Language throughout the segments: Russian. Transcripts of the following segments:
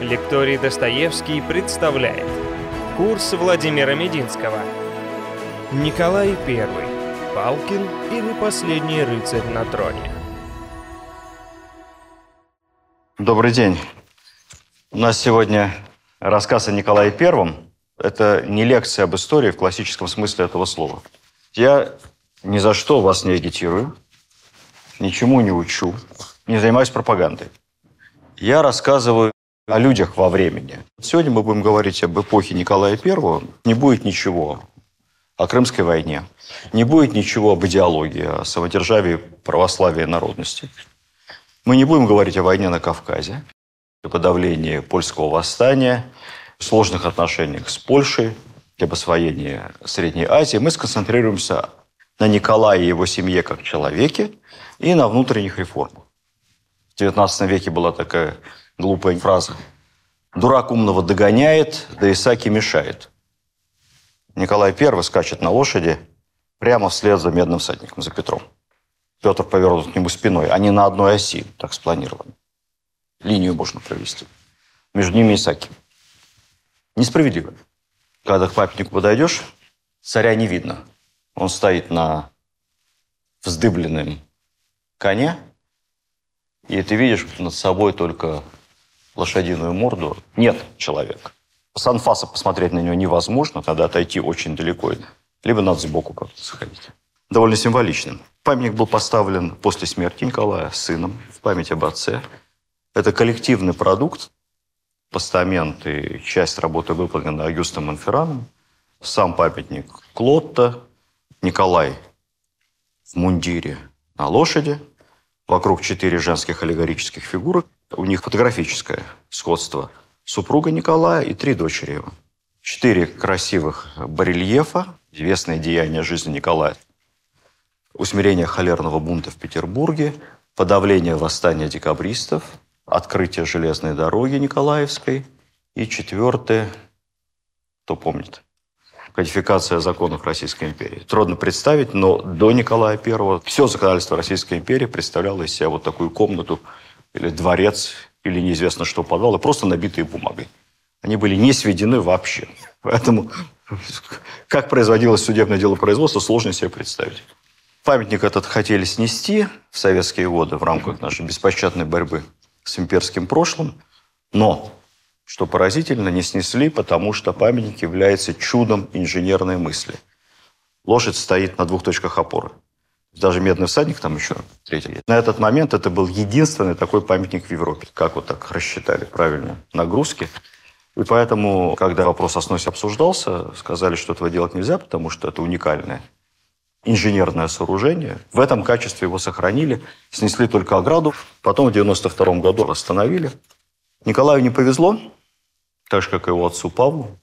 Лекторий Достоевский представляет Курс Владимира Мединского Николай I Палкин или Последний рыцарь на троне Добрый день. У нас сегодня рассказ о Николае Первом. Это не лекция об истории в классическом смысле этого слова. Я ни за что вас не агитирую, ничему не учу, не занимаюсь пропагандой. Я рассказываю о людях во времени. Сегодня мы будем говорить об эпохе Николая I. Не будет ничего о Крымской войне, не будет ничего об идеологии, о самодержавии, православии народности. Мы не будем говорить о войне на Кавказе, о подавлении польского восстания, сложных отношениях с Польшей, об освоении Средней Азии. Мы сконцентрируемся на Николае и его семье как человеке и на внутренних реформах. В XIX веке была такая глупая фраза. «Дурак умного догоняет, да Исаки мешает». Николай I скачет на лошади прямо вслед за медным всадником, за Петром. Петр повернут к нему спиной. Они на одной оси, так спланировано. Линию можно провести. Между ними Исаки. Несправедливо. Когда к памятнику подойдешь, царя не видно. Он стоит на вздыбленном коне, и ты видишь над собой только лошадиную морду. Нет человека. С анфаса посмотреть на него невозможно, тогда отойти очень далеко. Либо надо сбоку как-то сходить. Довольно символичным. Памятник был поставлен после смерти Николая сыном в память об отце. Это коллективный продукт. Постамент и часть работы выполнена Агюстом Монферраном. Сам памятник Клотта. Николай в мундире на лошади. Вокруг четыре женских аллегорических фигуры. У них фотографическое сходство. Супруга Николая и три дочери его. Четыре красивых барельефа. Известное деяние жизни Николая. Усмирение холерного бунта в Петербурге. Подавление восстания декабристов. Открытие железной дороги Николаевской. И четвертое, кто помнит, кодификация законов Российской империи. Трудно представить, но до Николая I все законодательство Российской империи представляло из себя вот такую комнату или дворец, или неизвестно что подвалы, просто набитые бумагой. Они были не сведены вообще. Поэтому как производилось судебное дело производства, сложно себе представить. Памятник этот хотели снести в советские годы в рамках нашей беспощадной борьбы с имперским прошлым, но что поразительно, не снесли, потому что памятник является чудом инженерной мысли. Лошадь стоит на двух точках опоры. Даже медный всадник там еще третий. На этот момент это был единственный такой памятник в Европе. Как вот так рассчитали правильно нагрузки. И поэтому, когда вопрос о сносе обсуждался, сказали, что этого делать нельзя, потому что это уникальное инженерное сооружение. В этом качестве его сохранили, снесли только ограду, потом в 92 году восстановили. Николаю не повезло, так же, как и его отцу Павлу.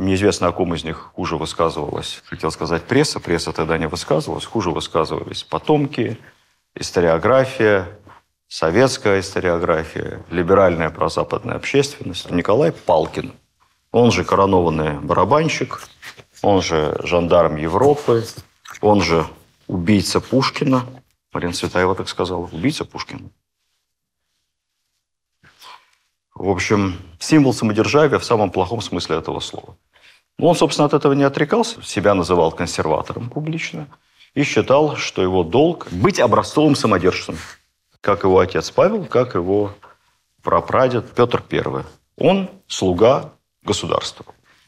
Неизвестно, о ком из них хуже высказывалась, хотел сказать, пресса. Пресса тогда не высказывалась. Хуже высказывались потомки, историография, советская историография, либеральная прозападная общественность. Николай Палкин, он же коронованный барабанщик, он же жандарм Европы, он же убийца Пушкина. Марина Цветаева так сказала, убийца Пушкина. В общем, символ самодержавия в самом плохом смысле этого слова. Но он, собственно, от этого не отрекался, себя называл консерватором публично и считал, что его долг – быть образцовым самодержцем, как его отец Павел, как его прапрадед Петр I. Он слуга государства.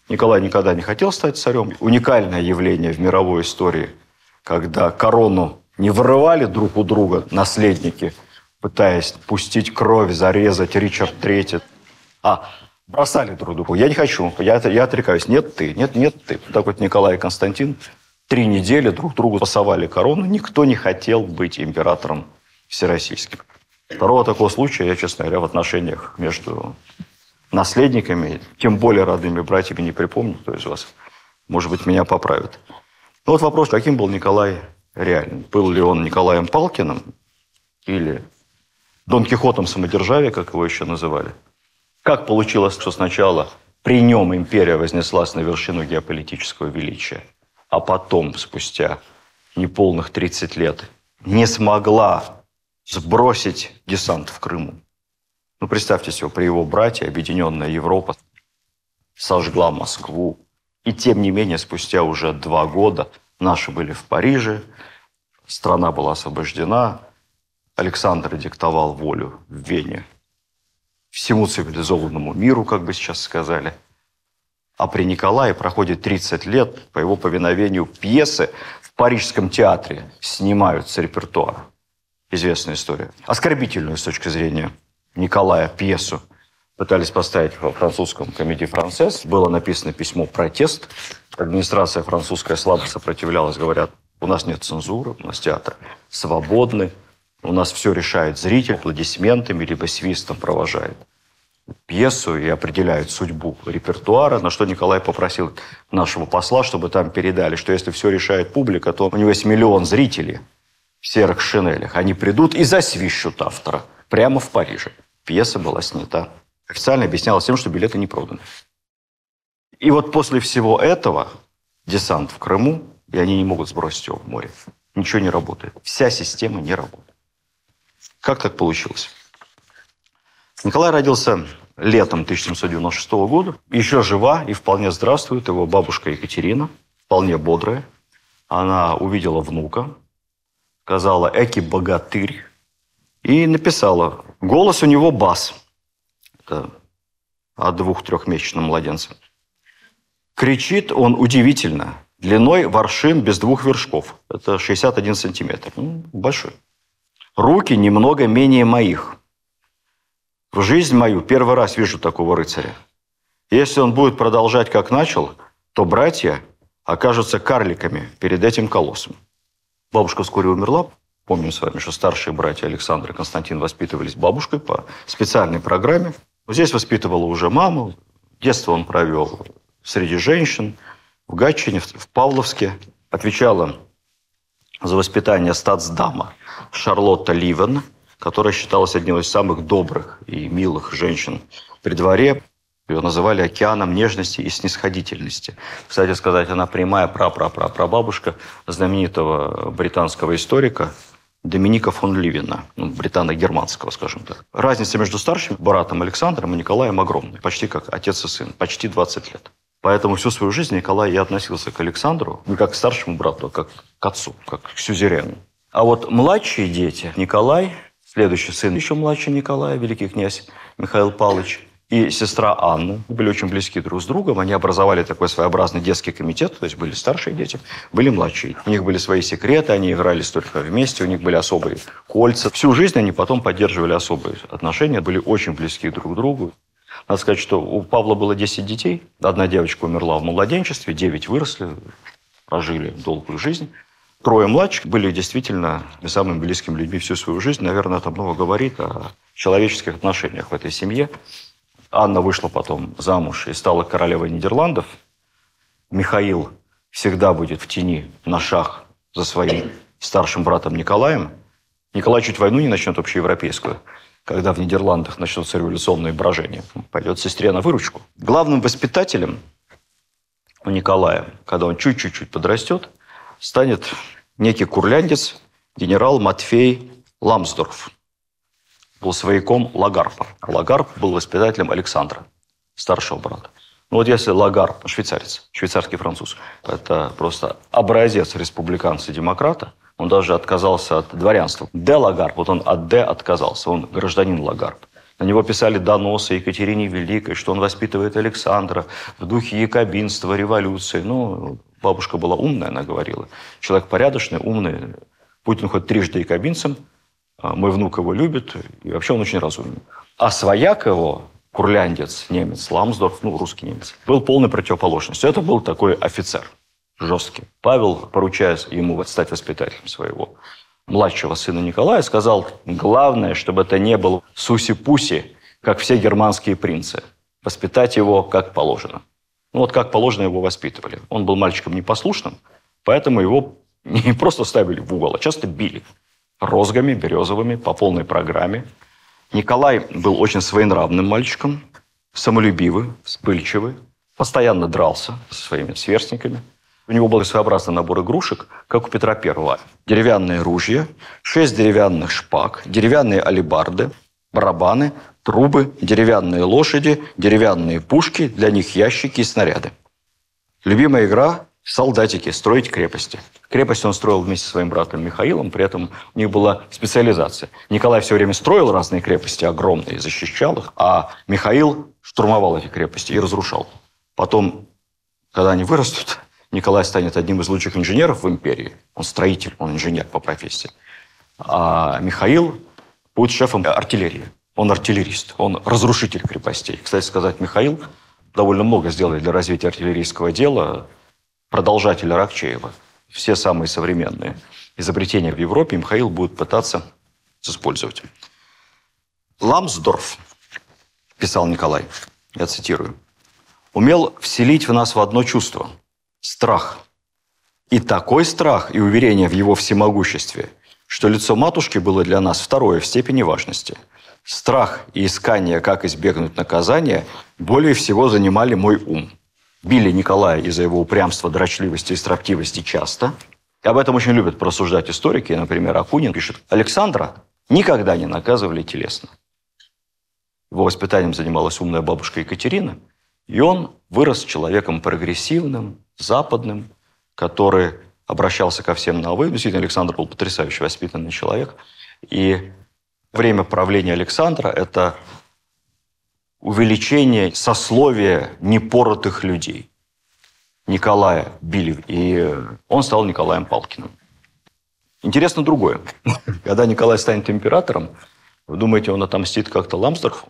Николай никогда не хотел стать царем. Уникальное явление в мировой истории, когда корону не вырывали друг у друга наследники – пытаясь пустить кровь, зарезать Ричард Третий. А, бросали друг другу. Я не хочу, я, я отрекаюсь. Нет ты, нет, нет ты. Так вот Николай и Константин три недели друг другу пасовали корону. Никто не хотел быть императором всероссийским. Второго такого случая я, честно говоря, в отношениях между наследниками, тем более родными братьями, не припомню, кто из вас, может быть, меня поправит. Ну вот вопрос, каким был Николай реально? Был ли он Николаем Палкиным или Дон Кихотом самодержавия, как его еще называли. Как получилось, что сначала при нем империя вознеслась на вершину геополитического величия, а потом, спустя неполных 30 лет, не смогла сбросить десант в Крыму. Ну, представьте себе, при его брате объединенная Европа сожгла Москву. И тем не менее, спустя уже два года наши были в Париже, страна была освобождена, Александр диктовал волю в Вене всему цивилизованному миру, как бы сейчас сказали. А при Николае проходит 30 лет по его повиновению пьесы в Парижском театре снимают с репертуара. Известная история. Оскорбительную с точки зрения Николая пьесу пытались поставить во французском комедии «Францесс». Было написано письмо «Протест». Администрация французская слабо сопротивлялась, говорят, у нас нет цензуры, у нас театр свободный, у нас все решает зритель, аплодисментами либо свистом провожает пьесу и определяет судьбу репертуара, на что Николай попросил нашего посла, чтобы там передали, что если все решает публика, то у него есть миллион зрителей в серых шинелях. Они придут и засвищут автора прямо в Париже. Пьеса была снята. Официально объяснялось тем, что билеты не проданы. И вот после всего этого десант в Крыму, и они не могут сбросить его в море. Ничего не работает. Вся система не работает. Как так получилось? Николай родился летом 1796 года. Еще жива и вполне здравствует его бабушка Екатерина, вполне бодрая. Она увидела внука, сказала «Эки богатырь» и написала «Голос у него бас». Это о двух-трехмесячном младенце. Кричит он удивительно, длиной воршин без двух вершков. Это 61 сантиметр. Ну, большой. Руки немного менее моих. В жизнь мою первый раз вижу такого рыцаря. Если он будет продолжать, как начал, то братья окажутся карликами перед этим колоссом. Бабушка вскоре умерла. Помним с вами, что старшие братья Александр и Константин воспитывались бабушкой по специальной программе. Здесь воспитывала уже маму. Детство он провел среди женщин, в Гатчине, в Павловске. Отвечала за воспитание статсдама Шарлотта Ливен, которая считалась одной из самых добрых и милых женщин при дворе. Ее называли океаном нежности и снисходительности. Кстати сказать, она прямая прапрапрапрабабушка знаменитого британского историка Доминика фон Ливина, ну, британо-германского, скажем так. Разница между старшим братом Александром и Николаем огромная, почти как отец и сын, почти 20 лет. Поэтому всю свою жизнь Николай я относился к Александру не как к старшему брату, а как к отцу, как к сюзерену. А вот младшие дети, Николай, следующий сын еще младше Николая, великий князь Михаил Павлович, и сестра Анна были очень близки друг с другом. Они образовали такой своеобразный детский комитет, то есть были старшие дети, были младшие. У них были свои секреты, они играли столько вместе, у них были особые кольца. Всю жизнь они потом поддерживали особые отношения, были очень близки друг к другу. Надо сказать, что у Павла было 10 детей. Одна девочка умерла в младенчестве, 9 выросли, прожили долгую жизнь. Трое младших были действительно самыми близкими людьми всю свою жизнь. Наверное, это много говорит о человеческих отношениях в этой семье. Анна вышла потом замуж и стала королевой Нидерландов. Михаил всегда будет в тени, на шаг за своим старшим братом Николаем. Николай чуть войну не начнет общеевропейскую когда в Нидерландах начнутся революционные брожения. Пойдет сестре на выручку. Главным воспитателем у Николая, когда он чуть-чуть подрастет, станет некий курляндец, генерал Матфей Ламсдорф. Был свояком Лагарпа. Лагарп был воспитателем Александра, старшего брата. Ну вот если Лагарп, швейцарец, швейцарский француз, это просто образец республиканца-демократа, он даже отказался от дворянства. Де Лагарп, вот он от де отказался, он гражданин Лагарп. На него писали доносы Екатерине Великой, что он воспитывает Александра в духе якобинства, революции. Ну, бабушка была умная, она говорила. Человек порядочный, умный. Путин хоть трижды якобинцем, а мой внук его любит, и вообще он очень разумный. А свояк его, курляндец, немец, Ламсдорф, ну, русский немец, был полной противоположностью. Это был такой офицер – жестким. Павел, поручая ему стать воспитателем своего младшего сына Николая, сказал, главное, чтобы это не был суси-пуси, как все германские принцы. Воспитать его как положено. Ну вот как положено его воспитывали. Он был мальчиком непослушным, поэтому его не просто ставили в угол, а часто били. Розгами, березовыми, по полной программе. Николай был очень своенравным мальчиком, самолюбивый, вспыльчивый, постоянно дрался со своими сверстниками – у него был своеобразный набор игрушек, как у Петра Первого. Деревянные ружья, шесть деревянных шпаг, деревянные алибарды, барабаны, трубы, деревянные лошади, деревянные пушки, для них ящики и снаряды. Любимая игра – солдатики, строить крепости. Крепость он строил вместе со своим братом Михаилом, при этом у них была специализация. Николай все время строил разные крепости огромные, защищал их, а Михаил штурмовал эти крепости и разрушал. Потом, когда они вырастут, Николай станет одним из лучших инженеров в империи. Он строитель, он инженер по профессии. А Михаил будет шефом артиллерии. Он артиллерист, он разрушитель крепостей. Кстати сказать, Михаил довольно много сделали для развития артиллерийского дела. Продолжатель Аракчеева. Все самые современные изобретения в Европе Михаил будет пытаться использовать. Ламсдорф, писал Николай, я цитирую, умел вселить в нас в одно чувство – страх. И такой страх и уверение в его всемогуществе, что лицо матушки было для нас второе в степени важности. Страх и искание, как избегнуть наказания, более всего занимали мой ум. Били Николая из-за его упрямства, дрочливости и строптивости часто. И об этом очень любят просуждать историки. Например, Акунин пишет, Александра никогда не наказывали телесно. Его воспитанием занималась умная бабушка Екатерина – и он вырос человеком прогрессивным, западным, который обращался ко всем на «вы». Действительно, Александр был потрясающе воспитанный человек. И время правления Александра – это увеличение сословия непоротых людей. Николая били, и он стал Николаем Палкиным. Интересно другое. Когда Николай станет императором, вы думаете, он отомстит как-то Ламсдорфу?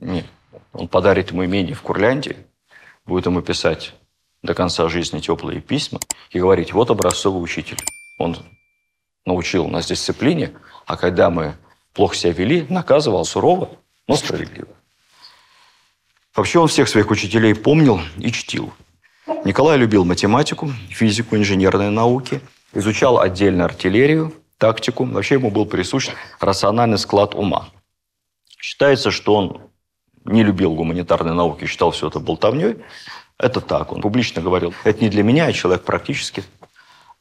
Нет. Он подарит ему имение в Курляндии, будет ему писать до конца жизни теплые письма и говорить, вот образцовый учитель. Он научил нас дисциплине, а когда мы плохо себя вели, наказывал сурово, но справедливо. Вообще он всех своих учителей помнил и чтил. Николай любил математику, физику, инженерные науки, изучал отдельно артиллерию, тактику. Вообще ему был присущ рациональный склад ума. Считается, что он не любил гуманитарные науки, считал все это болтовней. Это так, он публично говорил. Это не для меня, я человек практически.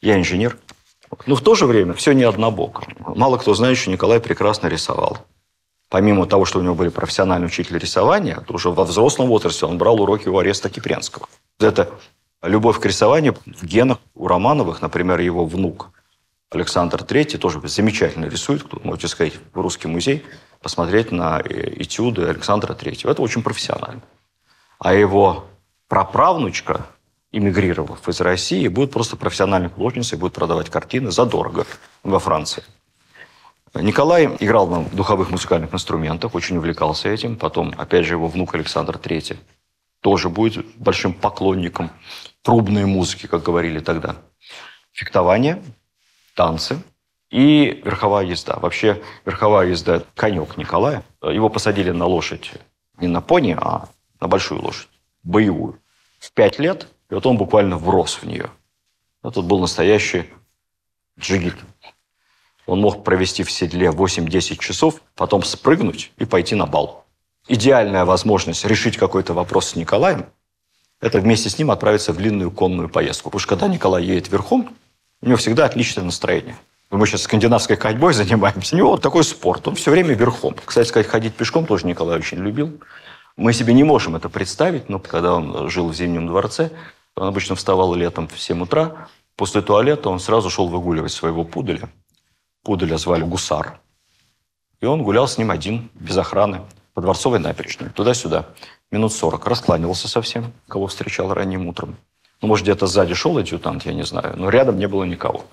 Я инженер. Но в то же время все не однобоко. Мало кто знает, что Николай прекрасно рисовал. Помимо того, что у него были профессиональные учителя рисования, то уже во взрослом возрасте он брал уроки у Ареста Кипренского. Это любовь к рисованию в генах у Романовых, например, его внук Александр III тоже замечательно рисует, кто можете сказать, в Русский музей – посмотреть на э, этюды Александра Третьего. Это очень профессионально. А его праправнучка, эмигрировав из России, будет просто профессиональной художницей, будет продавать картины задорого во Франции. Николай играл на духовых музыкальных инструментах, очень увлекался этим. Потом, опять же, его внук Александр III тоже будет большим поклонником трубной музыки, как говорили тогда. Фехтование, танцы, и верховая езда. Вообще верховая езда – конек Николая. Его посадили на лошадь не на пони, а на большую лошадь, боевую. В пять лет, и вот он буквально врос в нее. Это был настоящий джигит. Он мог провести в седле 8-10 часов, потом спрыгнуть и пойти на бал. Идеальная возможность решить какой-то вопрос с Николаем – это вместе с ним отправиться в длинную конную поездку. Потому что когда Николай едет верхом, у него всегда отличное настроение – мы сейчас скандинавской ходьбой занимаемся. У него вот такой спорт. Он все время верхом. Кстати сказать, ходить пешком тоже Николай очень любил. Мы себе не можем это представить, но когда он жил в Зимнем дворце, он обычно вставал летом в 7 утра. После туалета он сразу шел выгуливать своего пуделя. Пуделя звали Гусар. И он гулял с ним один, без охраны, по Дворцовой набережной, туда-сюда. Минут 40. Раскланивался совсем, кого встречал ранним утром. Ну, может, где-то сзади шел адъютант, я не знаю. Но рядом не было никого.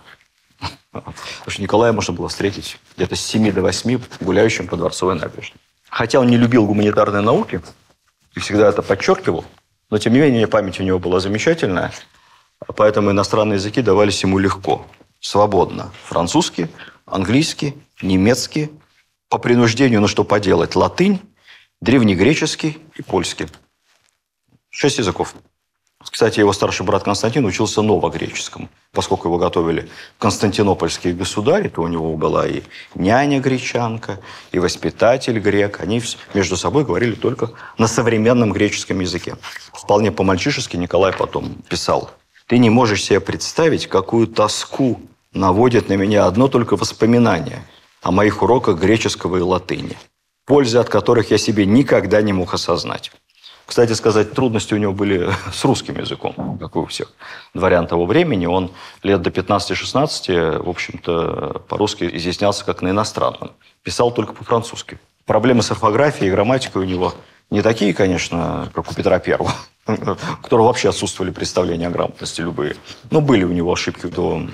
Потому что Николая можно было встретить где-то с 7 до 8 гуляющим по Дворцовой набережной. Хотя он не любил гуманитарные науки и всегда это подчеркивал, но тем не менее память у него была замечательная, поэтому иностранные языки давались ему легко, свободно. Французский, английский, немецкий, по принуждению, ну что поделать, латынь, древнегреческий и польский. Шесть языков. Кстати, его старший брат Константин учился новогреческому. Поскольку его готовили константинопольские государи, то у него была и няня гречанка, и воспитатель грек. Они между собой говорили только на современном греческом языке. Вполне по-мальчишески Николай потом писал. «Ты не можешь себе представить, какую тоску наводит на меня одно только воспоминание о моих уроках греческого и латыни. пользы от которых я себе никогда не мог осознать. Кстати сказать, трудности у него были с русским языком, как и у всех дворян того времени. Он лет до 15-16, в общем-то, по-русски изъяснялся как на иностранном. Писал только по-французски. Проблемы с орфографией и грамматикой у него не такие, конечно, как у Петра Первого, у которого вообще отсутствовали представления о грамотности любые. Но были у него ошибки до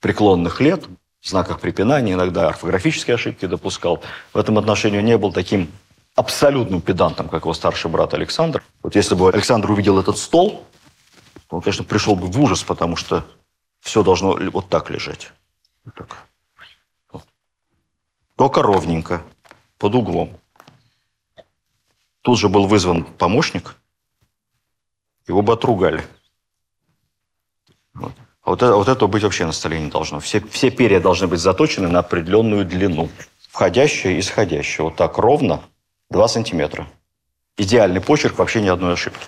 преклонных лет, в знаках препинания, иногда орфографические ошибки допускал. В этом отношении он не был таким абсолютным педантом, как его старший брат Александр. Вот если бы Александр увидел этот стол, он, конечно, пришел бы в ужас, потому что все должно вот так лежать. Вот так. Только ровненько, под углом. Тут же был вызван помощник, его бы отругали. Вот. А вот, это, вот этого быть вообще на столе не должно. Все, все перья должны быть заточены на определенную длину. Входящее и исходящее. Вот так ровно 2 сантиметра. Идеальный почерк, вообще ни одной ошибки.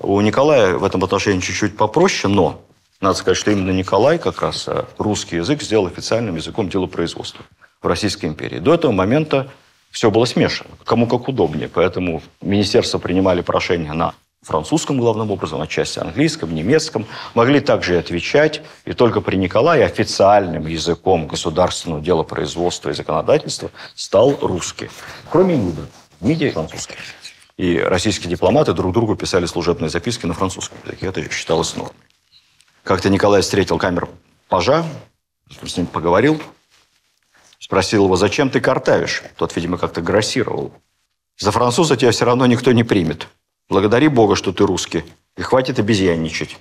У Николая в этом отношении чуть-чуть попроще, но надо сказать, что именно Николай как раз э, русский язык сделал официальным языком делопроизводства в Российской империи. До этого момента все было смешано, кому как удобнее. Поэтому министерства принимали прошения на французском главным образом, отчасти английском, немецком. Могли также и отвечать. И только при Николае официальным языком государственного делопроизводства и законодательства стал русский. Кроме МИДа. МИДе французский. И российские дипломаты друг другу писали служебные записки на французском языке. Это считалось нормой. Как-то Николай встретил камер пажа, с ним поговорил, Спросил его, зачем ты картавишь? Тот, видимо, как-то грассировал. За француза тебя все равно никто не примет. Благодари Бога, что ты русский. И хватит обезьянничать.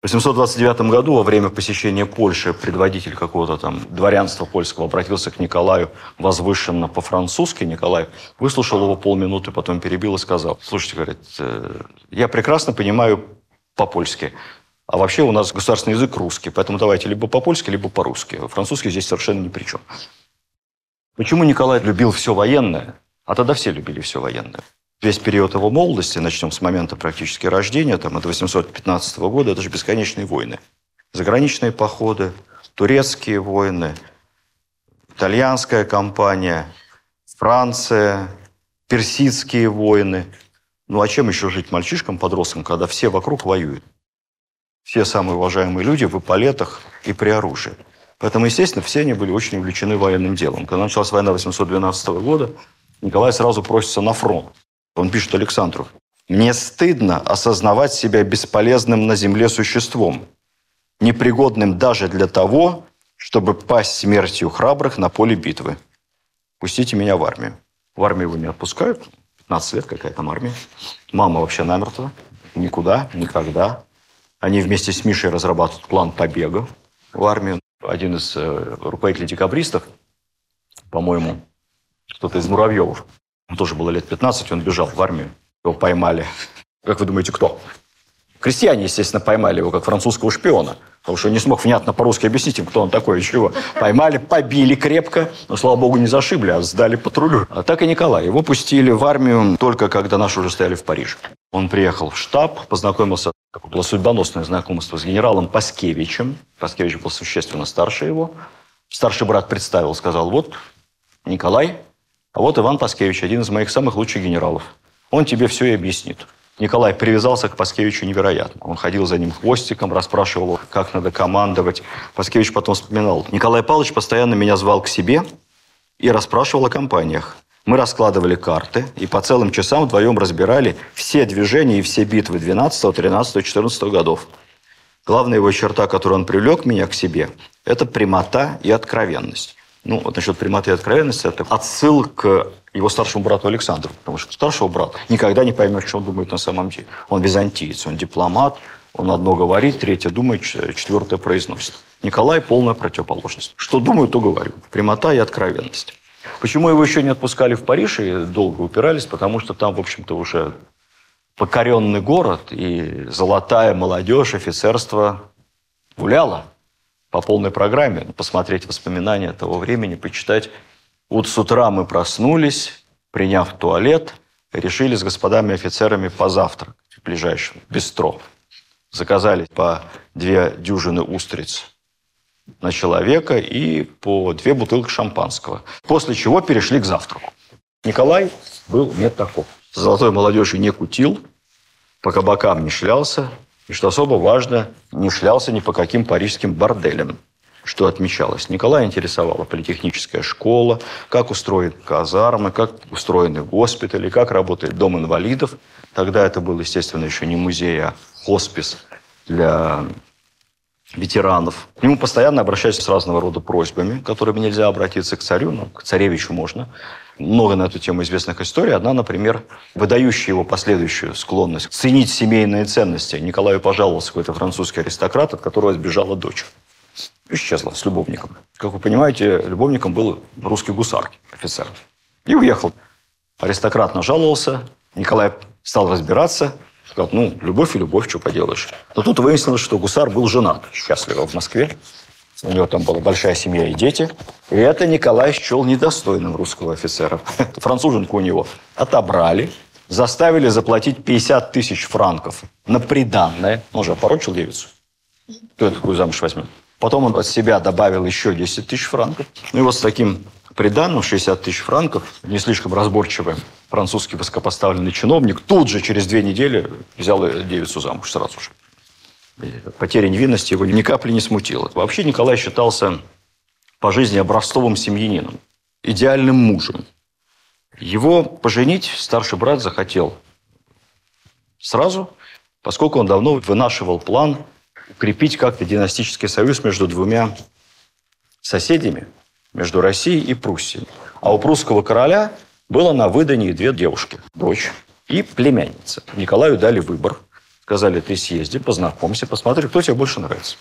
В 829 году, во время посещения Польши, предводитель какого-то там дворянства польского обратился к Николаю возвышенно по-французски. Николай выслушал его полминуты, потом перебил и сказал, слушайте, говорит, «э, я прекрасно понимаю по-польски. А вообще у нас государственный язык русский, поэтому давайте либо по-польски, либо по-русски. Французский здесь совершенно ни при чем. Почему Николай любил все военное? А тогда все любили все военное. Весь период его молодости, начнем с момента практически рождения, там, от 815 года, это же бесконечные войны. Заграничные походы, турецкие войны, итальянская кампания, Франция, персидские войны. Ну а чем еще жить мальчишкам, подросткам, когда все вокруг воюют? все самые уважаемые люди в эполетах и при оружии. Поэтому, естественно, все они были очень увлечены военным делом. Когда началась война 812 года, Николай сразу просится на фронт. Он пишет Александру, «Мне стыдно осознавать себя бесполезным на земле существом, непригодным даже для того, чтобы пасть смертью храбрых на поле битвы. Пустите меня в армию». В армию его не отпускают. 15 лет, какая там армия. Мама вообще намертва. Никуда, никогда. Они вместе с Мишей разрабатывают план побега в армию. Один из э, руководителей декабристов, по-моему, кто-то из Муравьевых, он тоже было лет 15, он бежал в армию, его поймали. Как вы думаете, кто? Крестьяне, естественно, поймали его как французского шпиона, потому что не смог внятно по-русски объяснить им, кто он такой и чего. Поймали, побили крепко, но, слава богу, не зашибли, а сдали патрулю. А так и Николай. Его пустили в армию только когда наши уже стояли в Париже. Он приехал в штаб, познакомился, такое было судьбоносное знакомство с генералом Паскевичем. Паскевич был существенно старше его. Старший брат представил, сказал, вот Николай, а вот Иван Паскевич, один из моих самых лучших генералов. Он тебе все и объяснит. Николай привязался к Паскевичу невероятно. Он ходил за ним хвостиком, расспрашивал как надо командовать. Паскевич потом вспоминал. Николай Павлович постоянно меня звал к себе и расспрашивал о компаниях. Мы раскладывали карты и по целым часам вдвоем разбирали все движения и все битвы 12, 13, 14 годов. Главная его черта, которой он привлек меня к себе, это прямота и откровенность. Ну, вот насчет прямоты и откровенности, это отсыл к его старшему брату Александру, потому что старшего брата никогда не поймешь, что он думает на самом деле. Он византиец, он дипломат, он одно говорит, третье думает, четвертое произносит. Николай – полная противоположность. Что думаю, то говорю. Прямота и откровенность. Почему его еще не отпускали в Париж и долго упирались? Потому что там, в общем-то, уже покоренный город, и золотая молодежь, офицерство гуляло по полной программе, посмотреть воспоминания того времени, почитать. Вот с утра мы проснулись, приняв туалет, решили с господами офицерами позавтракать в ближайшем бистро. Заказали по две дюжины устриц на человека и по две бутылки шампанского. После чего перешли к завтраку. Николай был нет таков. Золотой молодежью не кутил, по кабакам не шлялся, и, что особо важно, не шлялся ни по каким парижским борделям, что отмечалось. Николая интересовала политехническая школа, как устроены казармы, как устроены госпитали, как работает дом инвалидов. Тогда это был, естественно, еще не музей, а хоспис для ветеранов. К нему постоянно обращаются с разного рода просьбами, которыми нельзя обратиться к царю, но к царевичу можно. Много на эту тему известных историй. Одна, например, выдающая его последующую склонность ценить семейные ценности. Николаю пожаловался какой-то французский аристократ, от которого сбежала дочь. Исчезла с любовником. Как вы понимаете, любовником был русский гусар, офицер. И уехал. Аристократ нажаловался, Николай стал разбираться – Сказал, ну, любовь и любовь, что поделаешь. Но тут выяснилось, что гусар был женат счастливо в Москве. У него там была большая семья и дети. И это Николай счел недостойным русского офицера. Француженку у него отобрали, заставили заплатить 50 тысяч франков на приданное. Он же опорочил девицу. Кто такую замуж возьмет? Потом он от себя добавил еще 10 тысяч франков. Ну и вот с таким приданным 60 тысяч франков, не слишком разборчивый французский высокопоставленный чиновник, тут же через две недели взял девицу замуж сразу же. Потеря невинности его ни капли не смутила. Вообще Николай считался по жизни образцовым семьянином, идеальным мужем. Его поженить старший брат захотел сразу, поскольку он давно вынашивал план укрепить как-то династический союз между двумя соседями – между Россией и Пруссией. А у прусского короля было на выдании две девушки, дочь и племянница. Николаю дали выбор. Сказали, ты съезди, познакомься, посмотри, кто тебе больше нравится.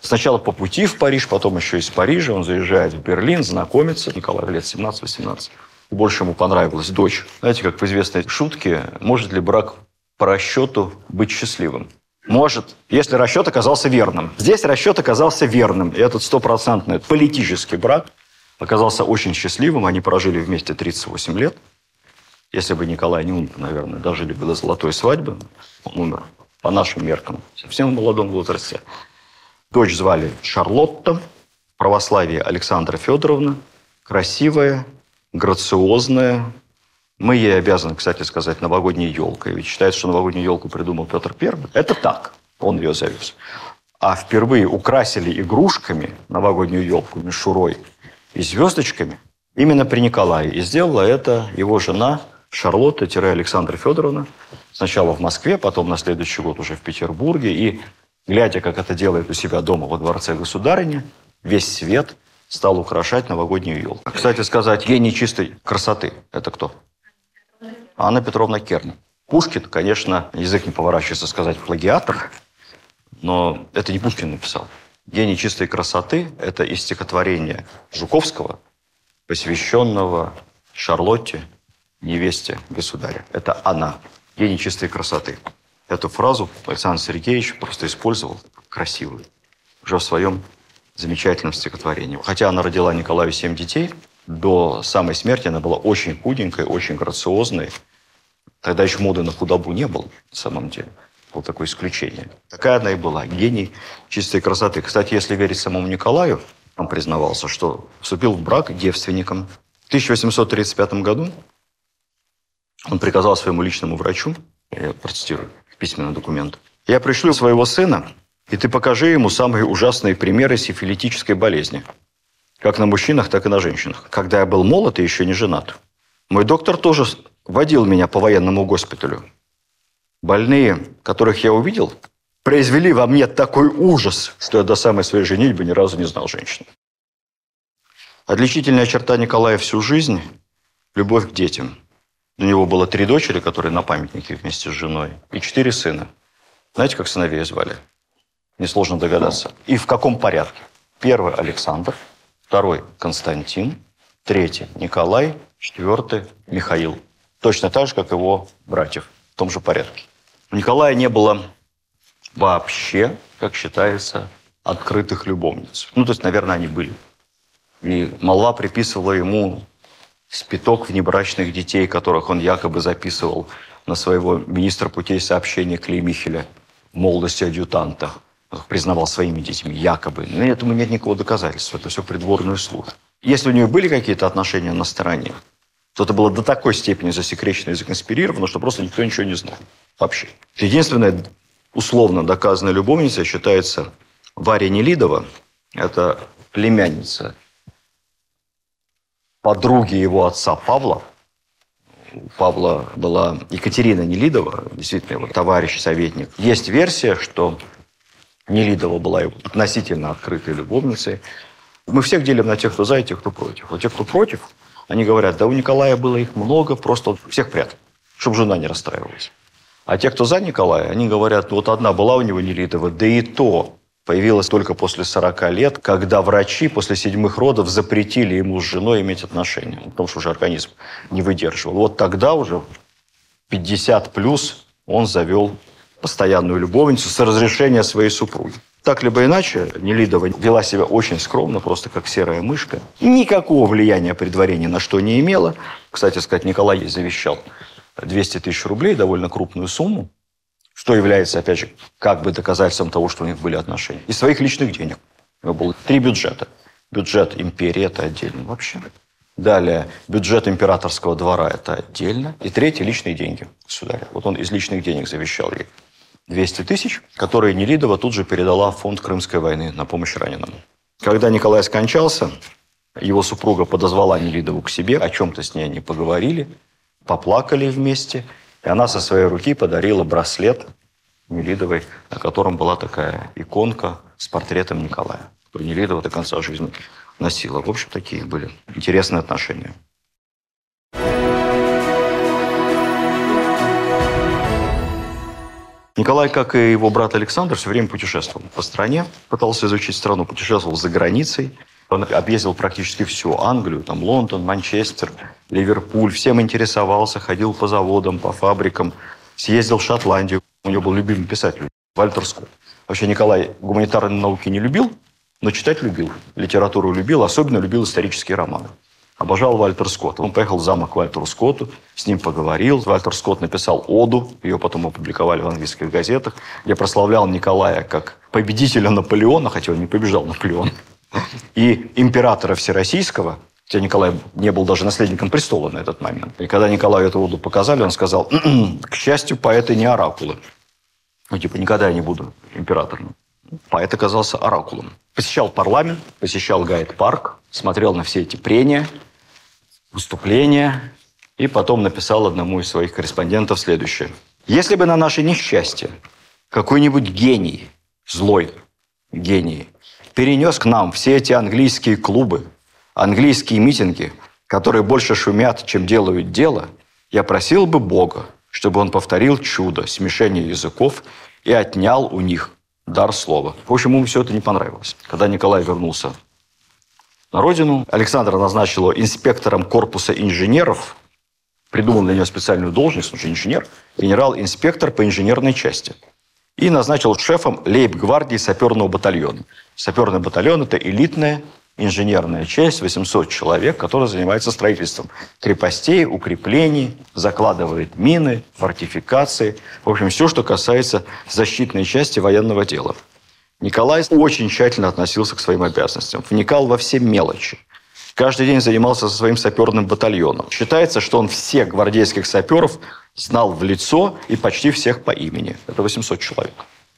Сначала по пути в Париж, потом еще из Парижа. Он заезжает в Берлин, знакомится. Николаю лет 17-18. Больше ему понравилась дочь. Знаете, как в известной шутке, может ли брак по расчету быть счастливым? Может, если расчет оказался верным. Здесь расчет оказался верным. И этот стопроцентный политический брак оказался очень счастливым. Они прожили вместе 38 лет. Если бы Николай не умер, наверное, дожили бы до золотой свадьбы. Он умер по нашим меркам, совсем в молодом возрасте. Дочь звали Шарлотта, православие Александра Федоровна, красивая, грациозная. Мы ей обязаны, кстати сказать, новогодней елкой. Ведь считается, что новогоднюю елку придумал Петр Первый. Это так, он ее завез. А впервые украсили игрушками новогоднюю елку мишурой – и звездочками именно при Николае. И сделала это его жена Шарлотта-Александра Федоровна. Сначала в Москве, потом на следующий год уже в Петербурге. И глядя, как это делает у себя дома во дворце государыни, весь свет стал украшать новогоднюю елку. Кстати сказать, гений чистой красоты – это кто? Анна Петровна Керн. Пушкин, конечно, язык не поворачивается сказать плагиатор, но это не Пушкин написал. Гений чистой красоты – это из стихотворения Жуковского, посвященного Шарлотте, невесте государя. Это она, гений чистой красоты. Эту фразу Александр Сергеевич просто использовал красивую уже в своем замечательном стихотворении. Хотя она родила Николаю семь детей, до самой смерти она была очень худенькой, очень грациозной. Тогда еще моды на худобу не было, на самом деле было такое исключение. Такая она и была, гений чистой красоты. Кстати, если верить самому Николаю, он признавался, что вступил в брак девственником. В 1835 году он приказал своему личному врачу, я процитирую письменный документ, «Я пришлю своего сына, и ты покажи ему самые ужасные примеры сифилитической болезни, как на мужчинах, так и на женщинах. Когда я был молод и еще не женат, мой доктор тоже водил меня по военному госпиталю. Больные, которых я увидел, произвели во мне такой ужас, что я до самой своей женитьбы ни разу не знал женщины. Отличительная черта Николая всю жизнь – любовь к детям. У него было три дочери, которые на памятнике вместе с женой, и четыре сына. Знаете, как сыновей звали? Несложно догадаться. И в каком порядке? Первый – Александр, второй – Константин, третий – Николай, четвертый – Михаил. Точно так же, как его братьев, в том же порядке. У Николая не было вообще, как считается, открытых любовниц. Ну, то есть, наверное, они были. И молва приписывала ему спиток внебрачных детей, которых он якобы записывал на своего министра путей сообщения Клеймихеля молодости адъютанта. признавал своими детьми, якобы. Но этому нет никакого доказательства. Это все придворные слух. Если у нее были какие-то отношения на стороне, то это было до такой степени засекречено и законспирировано, что просто никто ничего не знал. Вообще. Единственная условно доказанная любовница считается Варя Нелидова. Это племянница подруги его отца Павла. У Павла была Екатерина Нелидова, действительно его товарищ, советник. Есть версия, что Нелидова была его относительно открытой любовницей. Мы всех делим на тех, кто за, и тех, кто против. Вот те, кто против, они говорят, да у Николая было их много, просто всех прятал, чтобы жена не расстраивалась. А те, кто за Николая, они говорят, вот одна была у него Нелидова, да и то появилась только после 40 лет, когда врачи после седьмых родов запретили ему с женой иметь отношения, потому что уже организм не выдерживал. Вот тогда уже 50 плюс он завел постоянную любовницу с разрешения своей супруги. Так либо иначе, Нелидова вела себя очень скромно, просто как серая мышка. Никакого влияния при дворе ни на что не имела. Кстати сказать, Николай ей завещал 200 тысяч рублей, довольно крупную сумму, что является, опять же, как бы доказательством того, что у них были отношения. Из своих личных денег. У него было три бюджета. Бюджет империи – это отдельно вообще. Далее, бюджет императорского двора – это отдельно. И третье – личные деньги государя. Вот он из личных денег завещал ей 200 тысяч, которые Нелидова тут же передала в фонд Крымской войны на помощь раненым. Когда Николай скончался, его супруга подозвала Нелидову к себе, о чем-то с ней они поговорили, поплакали вместе, и она со своей руки подарила браслет Нелидовой, на котором была такая иконка с портретом Николая, которую Нелидова до конца жизни носила. В общем, такие были интересные отношения. Николай, как и его брат Александр, все время путешествовал по стране, пытался изучить страну, путешествовал за границей. Он объездил практически всю Англию, там Лондон, Манчестер, Ливерпуль. Всем интересовался, ходил по заводам, по фабрикам. Съездил в Шотландию. У него был любимый писатель Вальтер Скотт. Вообще Николай гуманитарные науки не любил, но читать любил. Литературу любил, особенно любил исторические романы. Обожал Вальтер Скотт. Он поехал в замок Вальтеру Скотту, с ним поговорил. Вальтер Скотт написал оду, ее потом опубликовали в английских газетах, где прославлял Николая как победителя Наполеона, хотя он не побежал Наполеон, и императора Всероссийского, хотя Николай не был даже наследником престола на этот момент. И когда Николаю эту оду показали, он сказал, «М-м, к счастью, поэты не оракулы. Ну, типа, никогда я не буду императором. Поэт оказался оракулом. Посещал парламент, посещал гайд-парк, смотрел на все эти прения – выступление и потом написал одному из своих корреспондентов следующее. Если бы на наше несчастье какой-нибудь гений, злой гений, перенес к нам все эти английские клубы, английские митинги, которые больше шумят, чем делают дело, я просил бы Бога, чтобы он повторил чудо смешения языков и отнял у них дар слова. В общем, ему все это не понравилось. Когда Николай вернулся на родину. Александр назначил его инспектором корпуса инженеров, придумал для него специальную должность, он же инженер, генерал-инспектор по инженерной части. И назначил шефом лейб-гвардии саперного батальона. Саперный батальон – это элитная инженерная часть, 800 человек, которая занимается строительством крепостей, укреплений, закладывает мины, фортификации. В общем, все, что касается защитной части военного дела. Николай очень тщательно относился к своим обязанностям, вникал во все мелочи. Каждый день занимался со своим саперным батальоном. Считается, что он всех гвардейских саперов знал в лицо и почти всех по имени. Это 800 человек.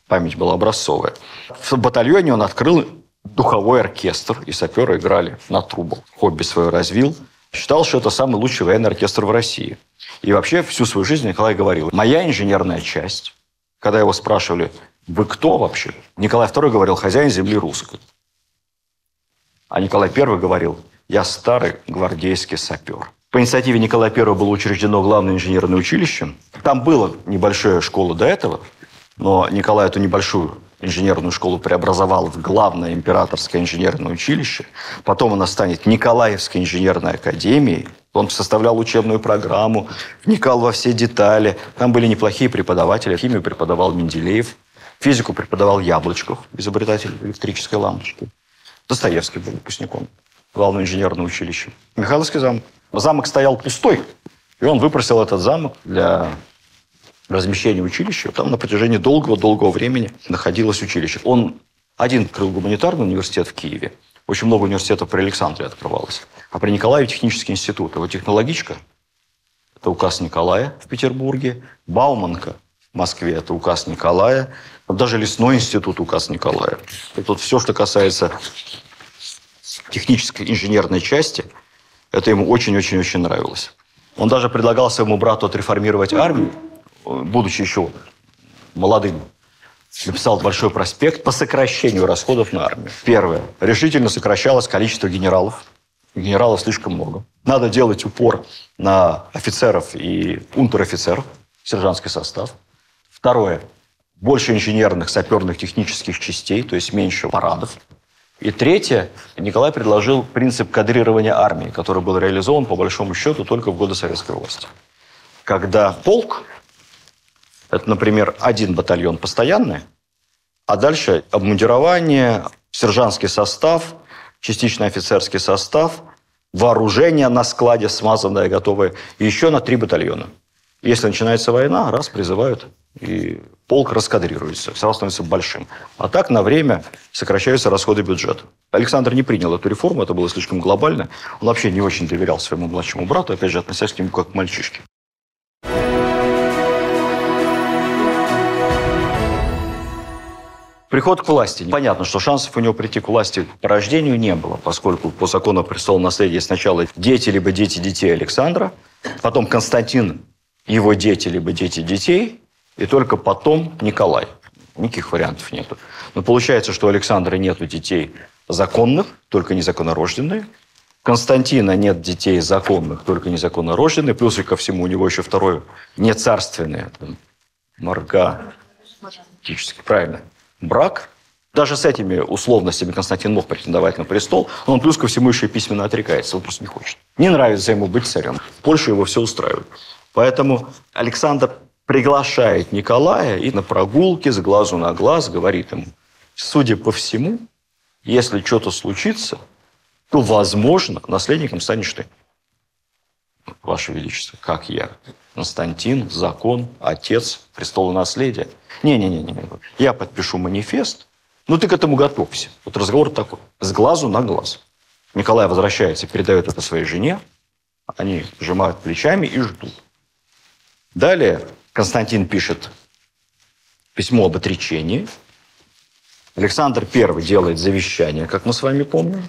Память была образцовая. В батальоне он открыл духовой оркестр, и саперы играли на трубах. Хобби свое развил. Считал, что это самый лучший военный оркестр в России. И вообще всю свою жизнь Николай говорил, моя инженерная часть, когда его спрашивали, вы кто вообще? Николай II говорил, хозяин земли русской. А Николай I говорил, я старый гвардейский сапер. По инициативе Николая I было учреждено главное инженерное училище. Там была небольшая школа до этого, но Николай эту небольшую инженерную школу преобразовал в главное императорское инженерное училище. Потом она станет Николаевской инженерной академией. Он составлял учебную программу, вникал во все детали. Там были неплохие преподаватели. Химию преподавал Менделеев. Физику преподавал Яблочков, изобретатель электрической лампочки. Достоевский был выпускником главного инженерного училища. Михайловский замок. Замок стоял пустой, и он выпросил этот замок для размещения училища. Там на протяжении долгого-долгого времени находилось училище. Он один открыл гуманитарный университет в Киеве. Очень много университетов при Александре открывалось. А при Николаеве технический институт. Его технологичка – это указ Николая в Петербурге. Бауманка в Москве – это указ Николая. Даже лесной институт – указ Николая. И тут все, что касается технической инженерной части, это ему очень-очень-очень нравилось. Он даже предлагал своему брату отреформировать армию, будучи еще молодым. Написал большой проспект по сокращению расходов на армию. Первое. Решительно сокращалось количество генералов. Генералов слишком много. Надо делать упор на офицеров и унтер-офицеров, сержантский состав. Второе. Больше инженерных, саперных, технических частей, то есть меньше парадов. И третье, Николай предложил принцип кадрирования армии, который был реализован, по большому счету, только в годы советской власти. Когда полк, это, например, один батальон постоянный, а дальше обмундирование, сержантский состав, частично офицерский состав, вооружение на складе смазанное, готовое, еще на три батальона. Если начинается война, раз призывают и полк раскадрируется, сразу становится большим. А так на время сокращаются расходы бюджета. Александр не принял эту реформу, это было слишком глобально. Он вообще не очень доверял своему младшему брату, опять же, относясь к нему как к мальчишке. Приход к власти. Понятно, что шансов у него прийти к власти по рождению не было, поскольку по закону престола наследия сначала дети либо дети детей Александра, потом Константин, его дети либо дети детей, и только потом Николай. Никаких вариантов нету. Но получается, что у Александра нету детей законных, только незаконнорожденные. Константина нет детей законных, только незаконнорожденные. Плюс и ко всему у него еще второе не царственное. Марга. Правильно. Брак. Даже с этими условностями Константин мог претендовать на престол, но он плюс ко всему еще и письменно отрекается, он просто не хочет. Не нравится ему быть царем. Польша его все устраивает. Поэтому Александр приглашает Николая и на прогулке с глазу на глаз говорит ему, судя по всему, если что-то случится, то, возможно, наследником станешь ты. Ваше Величество, как я? Константин, закон, отец, престола наследия. Не-не-не, я подпишу манифест, ну ты к этому готовься. Вот разговор такой, с глазу на глаз. Николай возвращается, передает это своей жене, они сжимают плечами и ждут. Далее Константин пишет письмо об отречении. Александр I делает завещание, как мы с вами помним,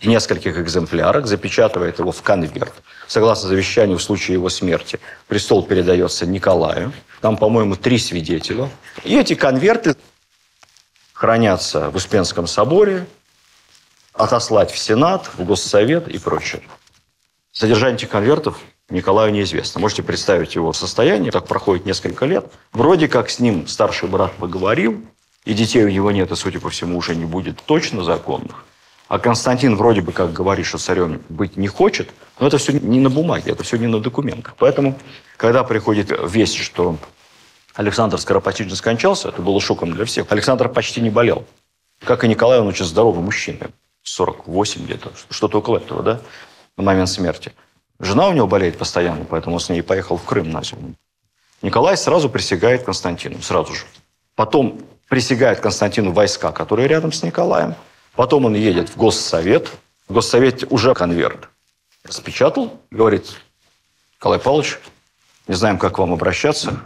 в нескольких экземплярах, запечатывает его в конверт. Согласно завещанию, в случае его смерти престол передается Николаю. Там, по-моему, три свидетеля. И эти конверты хранятся в Успенском соборе, отослать в Сенат, в Госсовет и прочее. Содержание этих конвертов Николаю неизвестно. Можете представить его состояние. Так проходит несколько лет. Вроде как с ним старший брат поговорил, и детей у него нет, и, судя по всему, уже не будет точно законных. А Константин вроде бы как говорит, что царем быть не хочет, но это все не на бумаге, это все не на документах. Поэтому, когда приходит весть, что Александр скоропостижно скончался, это было шоком для всех. Александр почти не болел. Как и Николай, он очень здоровый мужчина. 48 где-то, что-то около этого, да, на момент смерти. Жена у него болеет постоянно, поэтому он с ней поехал в Крым на зиму. Николай сразу присягает Константину, сразу же. Потом присягает Константину войска, которые рядом с Николаем. Потом он едет в Госсовет. В Госсовете уже конверт распечатал, говорит, Николай Павлович, не знаем, как к вам обращаться,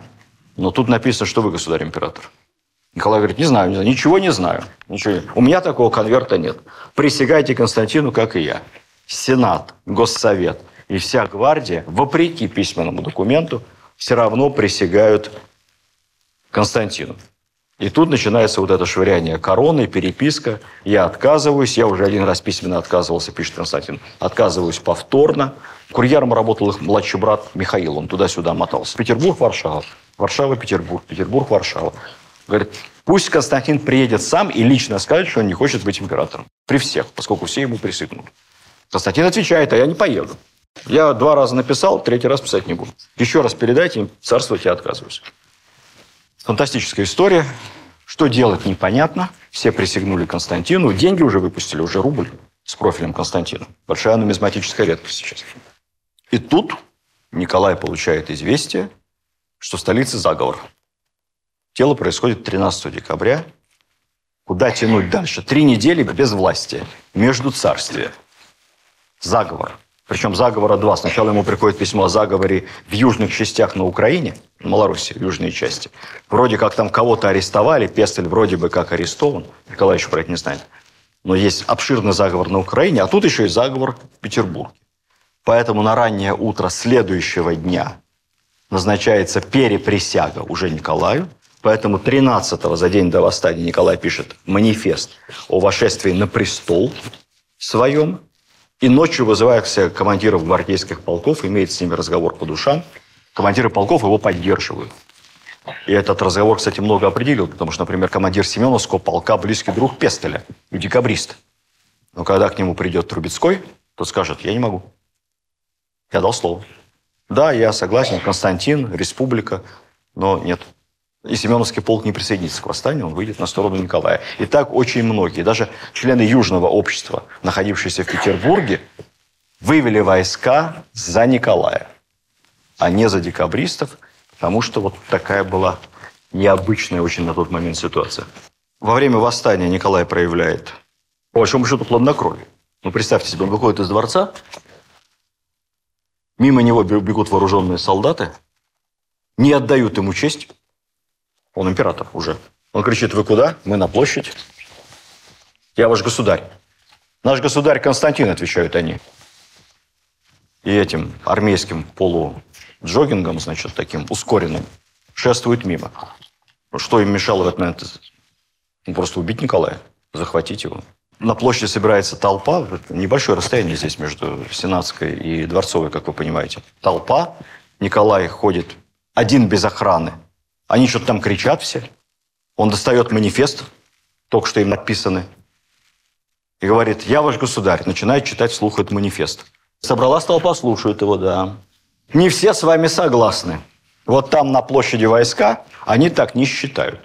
но тут написано, что вы государь-император. Николай говорит, не знаю, не знаю, ничего не знаю. Ничего. У меня такого конверта нет. Присягайте Константину, как и я. Сенат, Госсовет, и вся гвардия, вопреки письменному документу, все равно присягают Константину. И тут начинается вот это швыряние короны, переписка. Я отказываюсь, я уже один раз письменно отказывался, пишет Константин. Отказываюсь повторно. Курьером работал их младший брат Михаил, он туда-сюда мотался. Петербург, Варшава. Варшава, Петербург. Петербург, Варшава. Говорит, пусть Константин приедет сам и лично скажет, что он не хочет быть императором. При всех, поскольку все ему присягнут. Константин отвечает, а я не поеду. Я два раза написал, третий раз писать не буду. Еще раз передайте им, царствовать я отказываюсь. Фантастическая история. Что делать, непонятно. Все присягнули Константину. Деньги уже выпустили, уже рубль с профилем Константина. Большая нумизматическая редкость сейчас. И тут Николай получает известие, что в столице заговор. Дело происходит 13 декабря. Куда тянуть дальше? Три недели без власти. Между царствия. Заговор. Причем заговора два. Сначала ему приходит письмо о заговоре в южных частях на Украине, в Малороссии, южные части. Вроде как там кого-то арестовали, Пестель вроде бы как арестован. Николай еще про это не знает. Но есть обширный заговор на Украине, а тут еще и заговор в Петербурге. Поэтому на раннее утро следующего дня назначается переприсяга уже Николаю. Поэтому 13-го, за день до восстания, Николай пишет манифест о вошествии на престол своем. И ночью вызывает всех командиров гвардейских полков, имеет с ними разговор по душам. Командиры полков его поддерживают. И этот разговор, кстати, много определил, потому что, например, командир Семеновского полка близкий друг Пестеля и декабрист. Но когда к нему придет Трубецкой, то скажет, я не могу. Я дал слово. Да, я согласен, Константин, республика, но нет. И Семеновский полк не присоединится к восстанию, он выйдет на сторону Николая. И так очень многие, даже члены Южного общества, находившиеся в Петербурге, вывели войска за Николая, а не за декабристов, потому что вот такая была необычная очень на тот момент ситуация. Во время восстания Николай проявляет, по большому счету, плоднокровие. Ну, представьте себе, он выходит из дворца, мимо него бегут вооруженные солдаты, не отдают ему честь, он император уже. Он кричит, вы куда? Мы на площадь. Я ваш государь. Наш государь Константин, отвечают они. И этим армейским полуджогингом, значит, таким ускоренным, шествует мимо. Что им мешало в этот момент? Ну, просто убить Николая, захватить его. На площади собирается толпа, небольшое расстояние здесь между Сенатской и Дворцовой, как вы понимаете. Толпа, Николай ходит один без охраны, они что-то там кричат все. Он достает манифест, только что им написаны, и говорит, я ваш государь. Начинает читать вслух этот манифест. Собралась толпа, слушают его, да. Не все с вами согласны. Вот там на площади войска, они так не считают.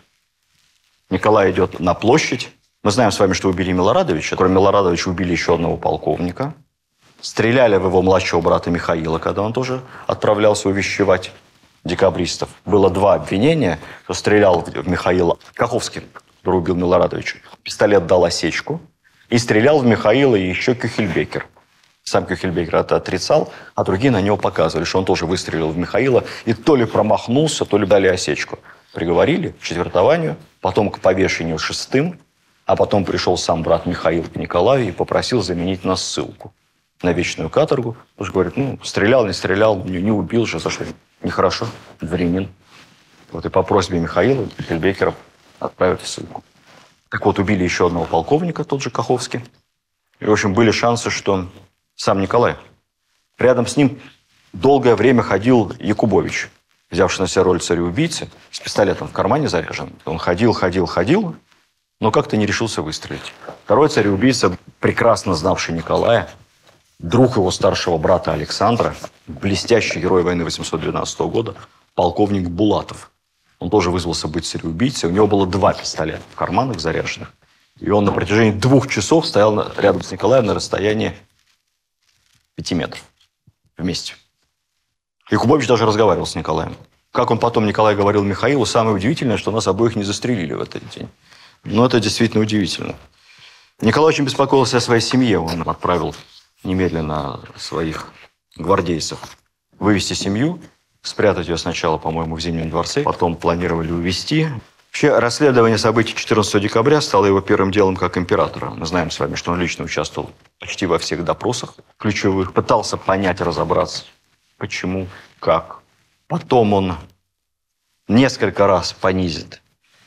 Николай идет на площадь. Мы знаем с вами, что убили Милорадовича. Кроме Милорадовича убили еще одного полковника. Стреляли в его младшего брата Михаила, когда он тоже отправлялся увещевать декабристов. Было два обвинения, кто стрелял в Михаила Каховский, который убил Милорадовича. Пистолет дал осечку. И стрелял в Михаила еще Кюхельбекер. Сам Кюхельбекер это отрицал, а другие на него показывали, что он тоже выстрелил в Михаила и то ли промахнулся, то ли дали осечку. Приговорили к четвертованию, потом к повешению шестым, а потом пришел сам брат Михаил к Николаю и попросил заменить на ссылку на вечную каторгу. Что говорит, ну, стрелял, не стрелял, не, не убил же, за что? Нехорошо, дворянин. Вот и по просьбе Михаила Пельбекеров отправят в ссылку. Так вот, убили еще одного полковника, тот же Каховский. И, в общем, были шансы, что сам Николай. Рядом с ним долгое время ходил Якубович, взявший на себя роль царя-убийцы, с пистолетом в кармане заряжен. Он ходил, ходил, ходил, но как-то не решился выстрелить. Второй царь-убийца, прекрасно знавший Николая, друг его старшего брата Александра, блестящий герой войны 812 года, полковник Булатов. Он тоже вызвался быть цареубийцей. У него было два пистолета в карманах заряженных. И он на протяжении двух часов стоял рядом с Николаем на расстоянии пяти метров вместе. Якубович даже разговаривал с Николаем. Как он потом, Николай говорил Михаилу, самое удивительное, что нас обоих не застрелили в этот день. Но это действительно удивительно. Николай очень беспокоился о своей семье. Он отправил немедленно своих гвардейцев вывести семью, спрятать ее сначала, по-моему, в Зимнем дворце, потом планировали увезти. Вообще, расследование событий 14 декабря стало его первым делом как императора. Мы знаем с вами, что он лично участвовал почти во всех допросах ключевых, пытался понять, разобраться, почему, как. Потом он несколько раз понизит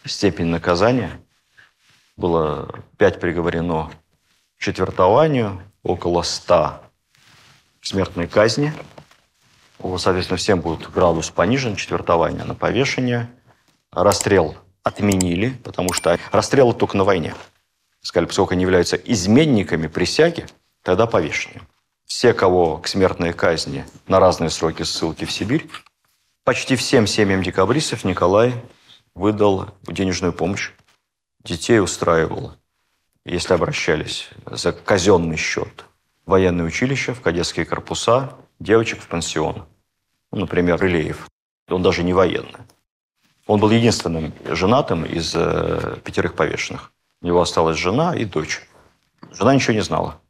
степень наказания. Было пять приговорено к четвертованию, около 100 смертной казни. Соответственно, всем будет градус понижен, четвертование на повешение. Расстрел отменили, потому что расстрелы только на войне. Сказали, поскольку они являются изменниками присяги, тогда повешение. Все, кого к смертной казни на разные сроки ссылки в Сибирь, почти всем семьям декабристов Николай выдал денежную помощь. Детей устраивал если обращались за казенный счет, военное училище, в кадетские корпуса, девочек в пансион. Ну, например, Рылеев. Он даже не военный. Он был единственным женатым из э, пятерых повешенных. У него осталась жена и дочь. Жена ничего не знала.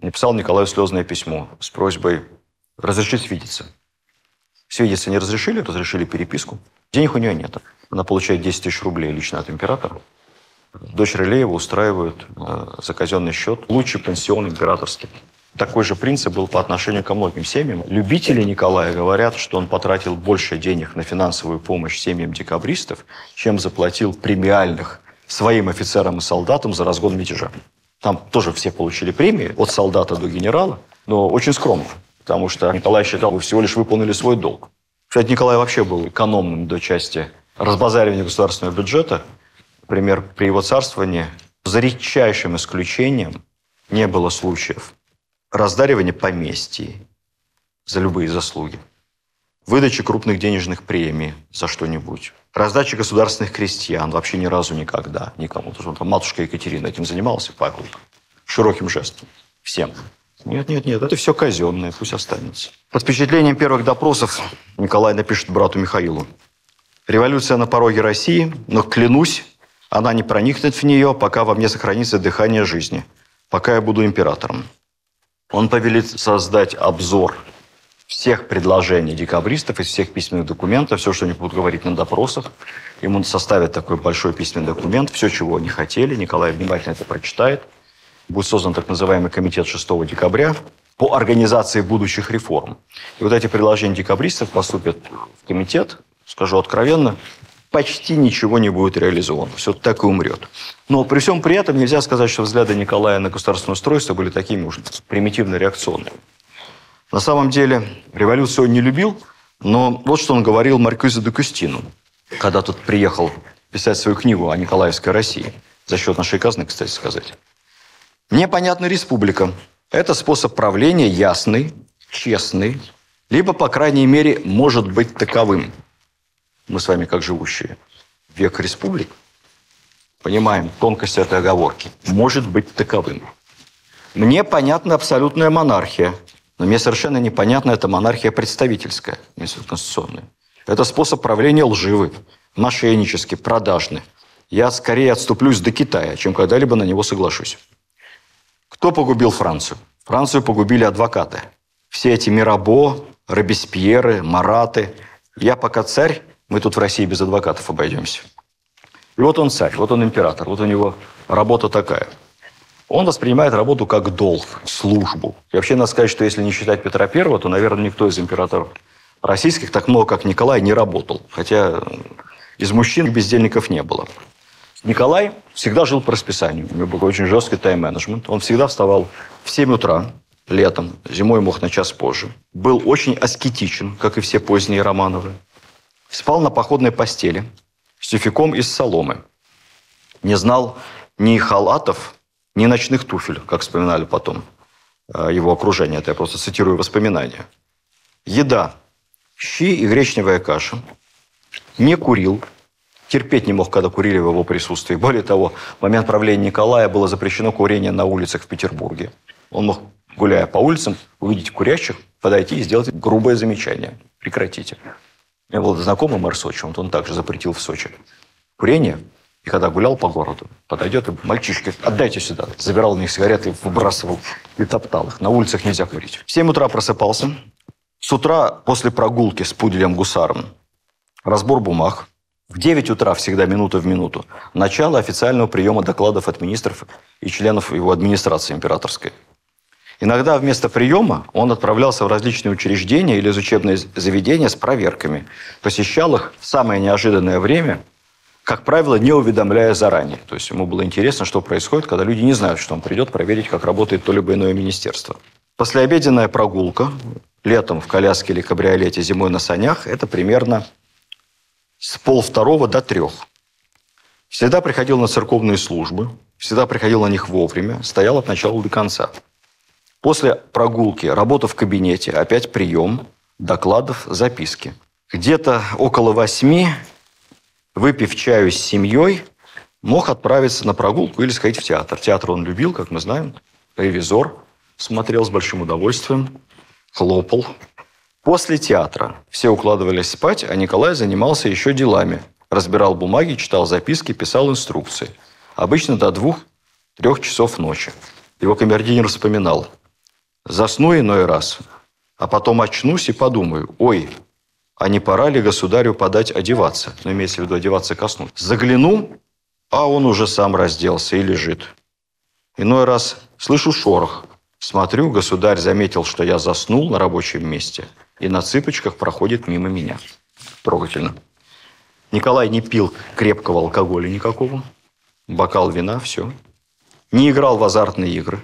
Написал Николаю слезное письмо с просьбой разрешить видеться. Свидеться не разрешили, разрешили переписку. Денег у нее нет. Она получает 10 тысяч рублей лично от императора. Дочь Рылеева устраивают э, за казенный счет лучший пансион императорский. Такой же принцип был по отношению ко многим семьям. Любители Николая говорят, что он потратил больше денег на финансовую помощь семьям декабристов, чем заплатил премиальных своим офицерам и солдатам за разгон мятежа. Там тоже все получили премии, от солдата до генерала, но очень скромно, потому что Николай считал, вы всего лишь выполнили свой долг. Кстати, Николай вообще был экономным до части разбазаривания государственного бюджета. Например, при его царствовании, за редчайшим исключением, не было случаев раздаривания поместий за любые заслуги, выдачи крупных денежных премий за что-нибудь, раздачи государственных крестьян вообще ни разу никогда никому. Потому что матушка Екатерина этим занималась, Павел, широким жестом. Всем. Нет, нет, нет, это все казенное, пусть останется. Под впечатлением первых допросов Николай напишет брату Михаилу. Революция на пороге России, но клянусь, она не проникнет в нее, пока во мне сохранится дыхание жизни, пока я буду императором. Он повелит создать обзор всех предложений декабристов из всех письменных документов, все, что они будут говорить на допросах. Ему составят такой большой письменный документ, все, чего они хотели. Николай внимательно это прочитает. Будет создан так называемый комитет 6 декабря по организации будущих реформ. И вот эти предложения декабристов поступят в комитет, скажу откровенно, почти ничего не будет реализовано. Все так и умрет. Но при всем при этом нельзя сказать, что взгляды Николая на государственное устройство были такими уж примитивно-реакционными. На самом деле революцию он не любил, но вот что он говорил Маркюзе де Кустину, когда тут приехал писать свою книгу о Николаевской России. За счет нашей казны, кстати сказать. Мне понятна республика. Это способ правления ясный, честный, либо, по крайней мере, может быть таковым – мы с вами как живущие, век республик, понимаем тонкость этой оговорки, может быть таковым. Мне понятна абсолютная монархия, но мне совершенно непонятна эта монархия представительская, вместо конституционная. Это способ правления лживый, мошеннический, продажный. Я скорее отступлюсь до Китая, чем когда-либо на него соглашусь. Кто погубил Францию? Францию погубили адвокаты. Все эти Мирабо, Робеспьеры, Мараты. Я пока царь, мы тут в России без адвокатов обойдемся. И вот он царь, вот он император, вот у него работа такая. Он воспринимает работу как долг, службу. И вообще надо сказать, что если не считать Петра Первого, то, наверное, никто из императоров российских так много, как Николай, не работал. Хотя из мужчин бездельников не было. Николай всегда жил по расписанию. У него был очень жесткий тайм-менеджмент. Он всегда вставал в 7 утра, летом, зимой мог на час позже. Был очень аскетичен, как и все поздние Романовы. Спал на походной постели с тюфяком из соломы. Не знал ни халатов, ни ночных туфель, как вспоминали потом э, его окружение. Это я просто цитирую воспоминания. Еда. Щи и гречневая каша. Не курил. Терпеть не мог, когда курили в его присутствии. Более того, в момент правления Николая было запрещено курение на улицах в Петербурге. Он мог, гуляя по улицам, увидеть курящих, подойти и сделать грубое замечание. Прекратите. У меня был знакомый мэр Сочи, он, он также запретил в Сочи курение. И когда гулял по городу, подойдет и мальчишки, отдайте сюда. Забирал у них сигареты, выбрасывал и топтал их. На улицах нельзя курить. В 7 утра просыпался. С утра после прогулки с пуделем-гусаром разбор бумаг. В 9 утра всегда минута в минуту. Начало официального приема докладов от министров и членов его администрации императорской. Иногда вместо приема он отправлялся в различные учреждения или учебные заведения с проверками. Посещал их в самое неожиданное время, как правило, не уведомляя заранее. То есть ему было интересно, что происходит, когда люди не знают, что он придет проверить, как работает то либо иное министерство. Послеобеденная прогулка летом в коляске или кабриолете, зимой на санях – это примерно с полвторого до трех. Всегда приходил на церковные службы, всегда приходил на них вовремя, стоял от начала до конца – После прогулки работа в кабинете, опять прием, докладов, записки. Где-то около восьми, выпив чаю с семьей, мог отправиться на прогулку или сходить в театр. Театр он любил, как мы знаем. Ревизор смотрел с большим удовольствием, хлопал. После театра все укладывались спать, а Николай занимался еще делами. Разбирал бумаги, читал записки, писал инструкции. Обычно до двух-трех часов ночи. Его камердинер вспоминал. Засну иной раз, а потом очнусь и подумаю, ой, а не пора ли государю подать одеваться? Ну, имеется в виду одеваться ко сну. Загляну, а он уже сам разделся и лежит. Иной раз слышу шорох. Смотрю, государь заметил, что я заснул на рабочем месте и на цыпочках проходит мимо меня. Трогательно. Николай не пил крепкого алкоголя никакого. Бокал вина, все. Не играл в азартные игры.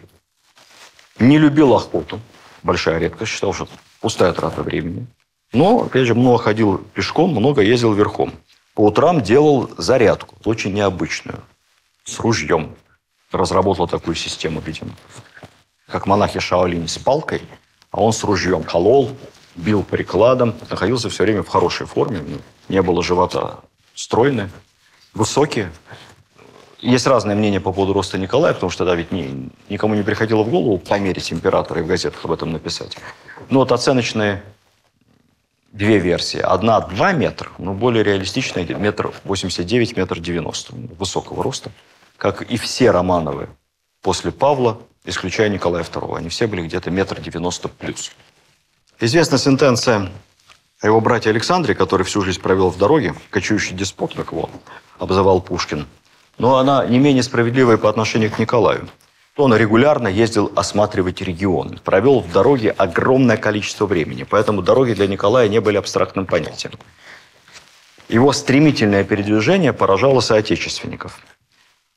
Не любил охоту. Большая редкость. Считал, что пустая трата времени. Но, опять же, много ходил пешком, много ездил верхом. По утрам делал зарядку, очень необычную, с ружьем. Разработал такую систему, видимо. Как монахи Шаолинь с палкой, а он с ружьем колол, бил прикладом, находился все время в хорошей форме, не было живота стройный, высокий. Есть разные мнения по поводу роста Николая, потому что тогда ведь ни, никому не приходило в голову померить императора и в газетах об этом написать. Но вот оценочные две версии. Одна 2 метра, но более реалистичная метр 89, метр 90. Высокого роста. Как и все Романовы после Павла, исключая Николая II. Они все были где-то метр 90 плюс. Известна сентенция о его брате Александре, который всю жизнь провел в дороге, кочующий деспот, как его обзывал Пушкин. Но она не менее справедливая по отношению к Николаю он регулярно ездил осматривать регион. Провел в дороге огромное количество времени. Поэтому дороги для Николая не были абстрактным понятием. Его стремительное передвижение поражало соотечественников.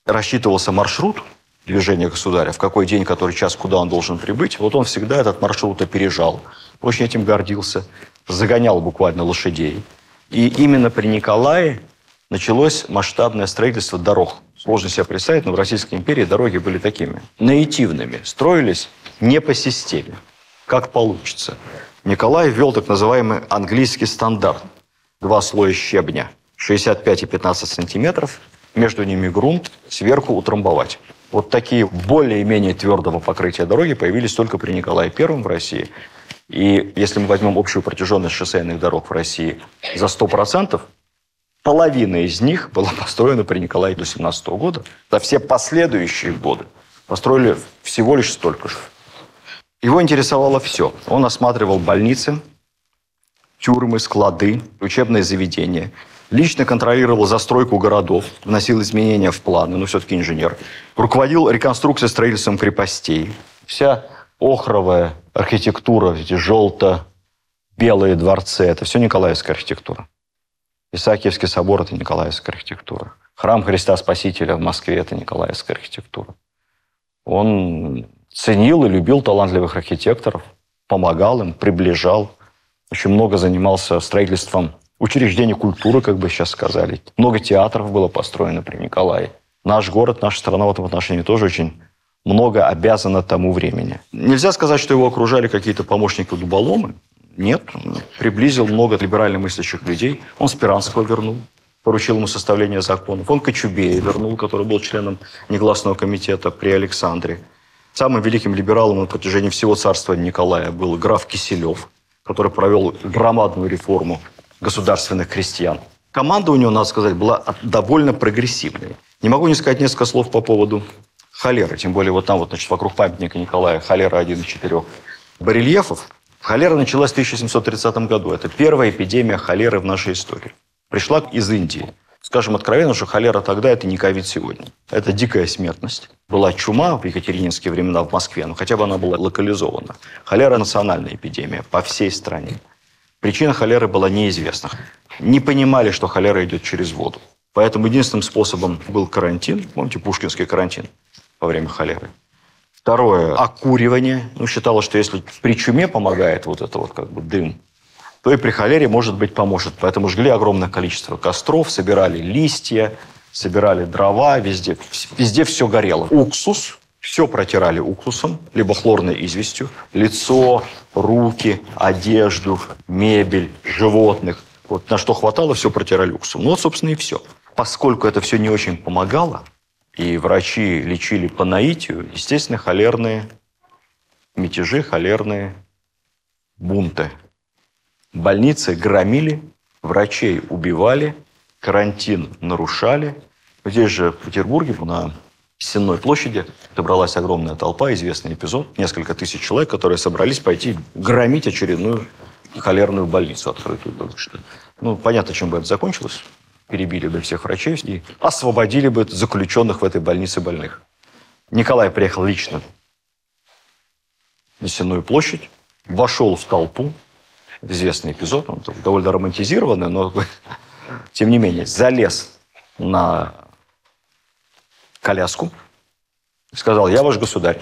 Рассчитывался маршрут движения государя, в какой день, который час, куда он должен прибыть. Вот он всегда этот маршрут опережал. Очень этим гордился. Загонял буквально лошадей. И именно при Николае началось масштабное строительство дорог. Сложно себе представить, но в Российской империи дороги были такими. Наитивными. Строились не по системе. Как получится. Николай ввел так называемый английский стандарт. Два слоя щебня. 65 и 15 сантиметров. Между ними грунт. Сверху утрамбовать. Вот такие более-менее твердого покрытия дороги появились только при Николае Первом в России. И если мы возьмем общую протяженность шоссейных дорог в России за 100%, половина из них была построена при Николае до 17 года. За все последующие годы построили всего лишь столько же. Его интересовало все. Он осматривал больницы, тюрьмы, склады, учебные заведения. Лично контролировал застройку городов, вносил изменения в планы, но все-таки инженер. Руководил реконструкцией строительством крепостей. Вся охровая архитектура, эти желто-белые дворцы, это все Николаевская архитектура. Исаакиевский собор – это Николаевская архитектура. Храм Христа Спасителя в Москве – это Николаевская архитектура. Он ценил и любил талантливых архитекторов, помогал им, приближал. Очень много занимался строительством учреждений культуры, как бы сейчас сказали. Много театров было построено при Николае. Наш город, наша страна в этом отношении тоже очень много обязана тому времени. Нельзя сказать, что его окружали какие-то помощники-дуболомы. Нет, приблизил много либерально мыслящих людей. Он Спиранского вернул, поручил ему составление законов. Он Кочубея вернул, который был членом негласного комитета при Александре. Самым великим либералом на протяжении всего царства Николая был граф Киселев, который провел громадную реформу государственных крестьян. Команда у него, надо сказать, была довольно прогрессивной. Не могу не сказать несколько слов по поводу холеры. Тем более вот там вот, значит, вокруг памятника Николая холера один из четырех барельефов. Холера началась в 1730 году. Это первая эпидемия холеры в нашей истории. Пришла из Индии. Скажем откровенно, что холера тогда – это не ковид сегодня. Это дикая смертность. Была чума в екатерининские времена в Москве, но хотя бы она была локализована. Холера – национальная эпидемия по всей стране. Причина холеры была неизвестна. Не понимали, что холера идет через воду. Поэтому единственным способом был карантин. Помните пушкинский карантин во время холеры? Второе – окуривание. Ну, считалось, что если при чуме помогает вот это вот как бы дым, то и при холере, может быть, поможет. Поэтому жгли огромное количество костров, собирали листья, собирали дрова, везде, везде все горело. Уксус, все протирали уксусом, либо хлорной известью. Лицо, руки, одежду, мебель, животных. Вот на что хватало, все протирали уксусом. Ну вот, собственно, и все. Поскольку это все не очень помогало, и врачи лечили по наитию, естественно, холерные мятежи, холерные бунты Больницы громили, врачей убивали, карантин нарушали. Здесь же, в Петербурге, на Сенной площади собралась огромная толпа, известный эпизод, несколько тысяч человек, которые собрались пойти громить очередную холерную больницу открытую. Ну, понятно, чем бы это закончилось. Перебили бы всех врачей и освободили бы заключенных в этой больнице больных. Николай приехал лично на Сенную площадь, вошел в толпу. Известный эпизод, он довольно романтизированный, но тем не менее залез на коляску и сказал, я ваш государь,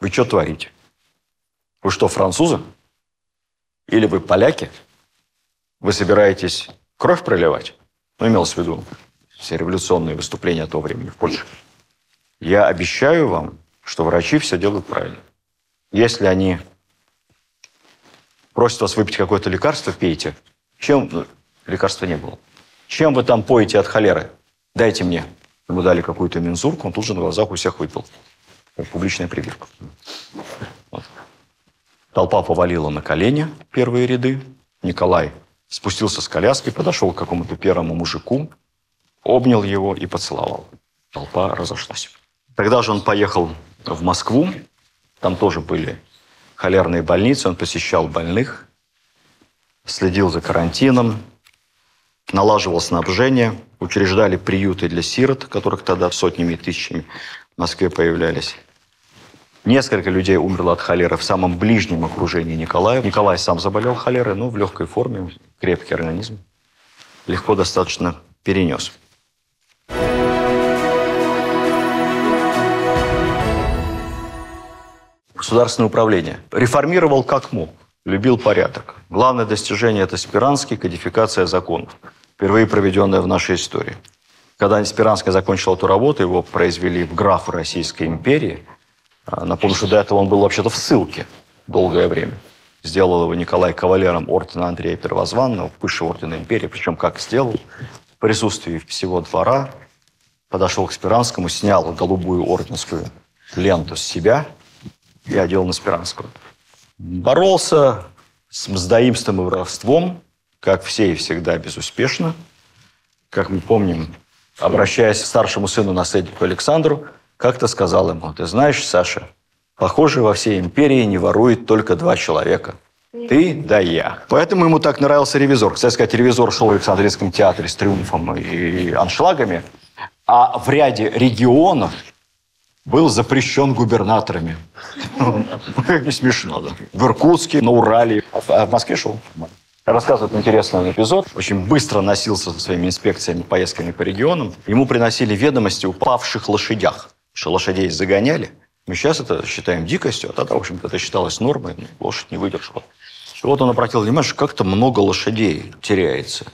вы что творите? Вы что, французы? Или вы поляки? Вы собираетесь кровь проливать? Ну, имелось в виду все революционные выступления того времени в Польше. Я обещаю вам, что врачи все делают правильно. Если они просят вас выпить какое-то лекарство, пейте. Чем ну, лекарства не было? Чем вы там поете от холеры? Дайте мне. Ему дали какую-то мензурку, он тут же на глазах у всех выпил. Публичная прививка. Вот. Толпа повалила на колени первые ряды. Николай спустился с коляски, подошел к какому-то первому мужику, обнял его и поцеловал. Толпа разошлась. Тогда же он поехал в Москву. Там тоже были холерные больницы. Он посещал больных, следил за карантином, налаживал снабжение, учреждали приюты для сирот, которых тогда сотнями и тысячами в Москве появлялись. Несколько людей умерло от холеры в самом ближнем окружении Николая. Николай сам заболел холерой, но в легкой форме, крепкий организм. Легко достаточно перенес. Государственное управление. Реформировал как мог. Любил порядок. Главное достижение – это Спиранский, кодификация законов впервые проведенная в нашей истории. Когда Спиранский закончил эту работу, его произвели в графы Российской империи. А, напомню, что до этого он был вообще-то в ссылке долгое время. Сделал его Николай кавалером ордена Андрея Первозванного, высшего ордена империи. Причем как сделал? В присутствии всего двора. Подошел к Спиранскому, снял голубую орденскую ленту с себя и одел на Спиранского. Боролся с мздоимством и воровством, как все и всегда, безуспешно. Как мы помним, обращаясь к старшему сыну наследнику Александру, как-то сказал ему, ты знаешь, Саша, похоже, во всей империи не ворует только два человека. Ты да я. Поэтому ему так нравился ревизор. Кстати сказать, ревизор шел в Александрийском театре с триумфом и аншлагами, а в ряде регионов был запрещен губернаторами. Как не смешно, да. В Иркутске, на Урале. А в Москве шел рассказывает интересный эпизод. Очень быстро носился со своими инспекциями, поездками по регионам. Ему приносили ведомости о павших лошадях, что лошадей загоняли. Мы сейчас это считаем дикостью, а тогда, в общем-то, это считалось нормой. Лошадь не выдержала. Вот он обратил внимание, что как-то много лошадей теряется.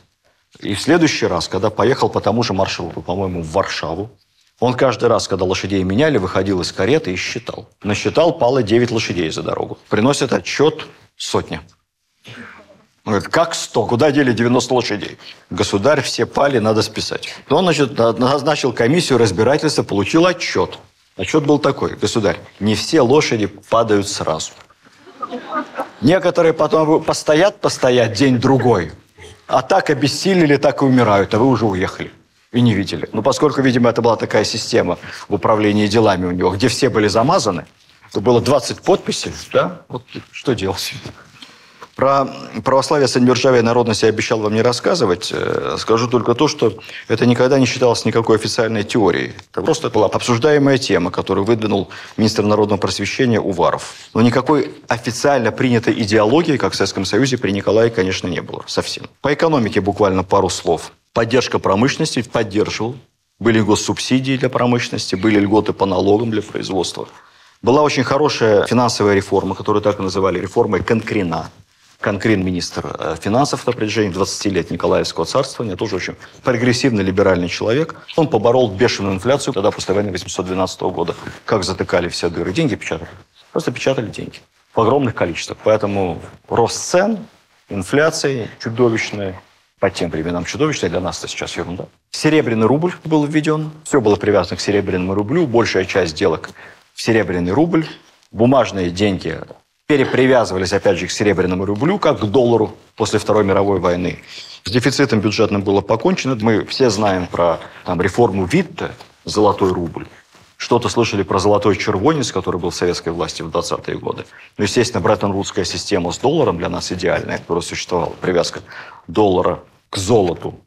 И в следующий раз, когда поехал по тому же маршруту, по-моему, в Варшаву, он каждый раз, когда лошадей меняли, выходил из кареты и считал. Насчитал, пало 9 лошадей за дорогу. Приносит отчет сотня. Он говорит, как 100? Куда дели 90 лошадей? Государь, все пали, надо списать. Он, значит, назначил комиссию разбирательства, получил отчет. Отчет был такой, государь, не все лошади падают сразу. Некоторые потом постоят, постоят день-другой, а так обессилели, так и умирают, а вы уже уехали и не видели. Ну, поскольку, видимо, это была такая система в управлении делами у него, где все были замазаны, то было 20 подписей, да, вот что делать? Про православие, средневержавие и народность я обещал вам не рассказывать. Э, скажу только то, что это никогда не считалось никакой официальной теорией. Это просто была обсуждаемая тема, которую выдвинул министр народного просвещения Уваров. Но никакой официально принятой идеологии, как в Советском Союзе, при Николае, конечно, не было совсем. По экономике буквально пару слов. Поддержка промышленности поддерживал. Были госсубсидии для промышленности, были льготы по налогам для производства. Была очень хорошая финансовая реформа, которую так и называли реформой Конкрена. Конкрин, министр э, финансов на протяжении 20 лет Николаевского царствования, тоже очень прогрессивный либеральный человек. Он поборол бешеную инфляцию тогда после войны 812 года. Как затыкали все дыры. Деньги печатали. Просто печатали деньги. В огромных количествах. Поэтому рост цен, инфляция чудовищная. По тем временам чудовищная, для нас это сейчас ерунда. Серебряный рубль был введен. Все было привязано к серебряному рублю. Большая часть сделок в серебряный рубль. Бумажные деньги перепривязывались, опять же, к серебряному рублю, как к доллару после Второй мировой войны. С дефицитом бюджетным было покончено. Мы все знаем про там, реформу Витта, золотой рубль. Что-то слышали про золотой червонец, который был в советской власти в 20-е годы. Ну, естественно, Бреттон-Вудская система с долларом для нас идеальная, которая существовала. Привязка доллара к золоту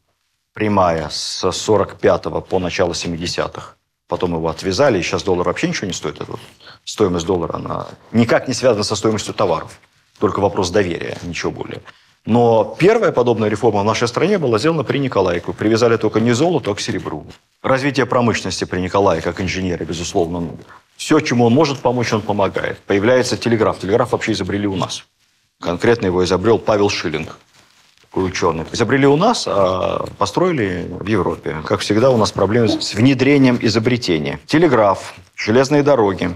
прямая с 45 по начало 70-х. Потом его отвязали, и сейчас доллар вообще ничего не стоит. Это вот стоимость доллара, она никак не связана со стоимостью товаров. Только вопрос доверия, ничего более. Но первая подобная реформа в нашей стране была сделана при Николаевку. Привязали только не золото, а к серебру. Развитие промышленности при Николае, как инженера, безусловно, ну, все, чему он может помочь, он помогает. Появляется телеграф. Телеграф вообще изобрели у нас. Конкретно его изобрел Павел Шиллинг, ученый. Изобрели у нас, а построили в Европе. Как всегда, у нас проблемы с внедрением изобретения. Телеграф, железные дороги,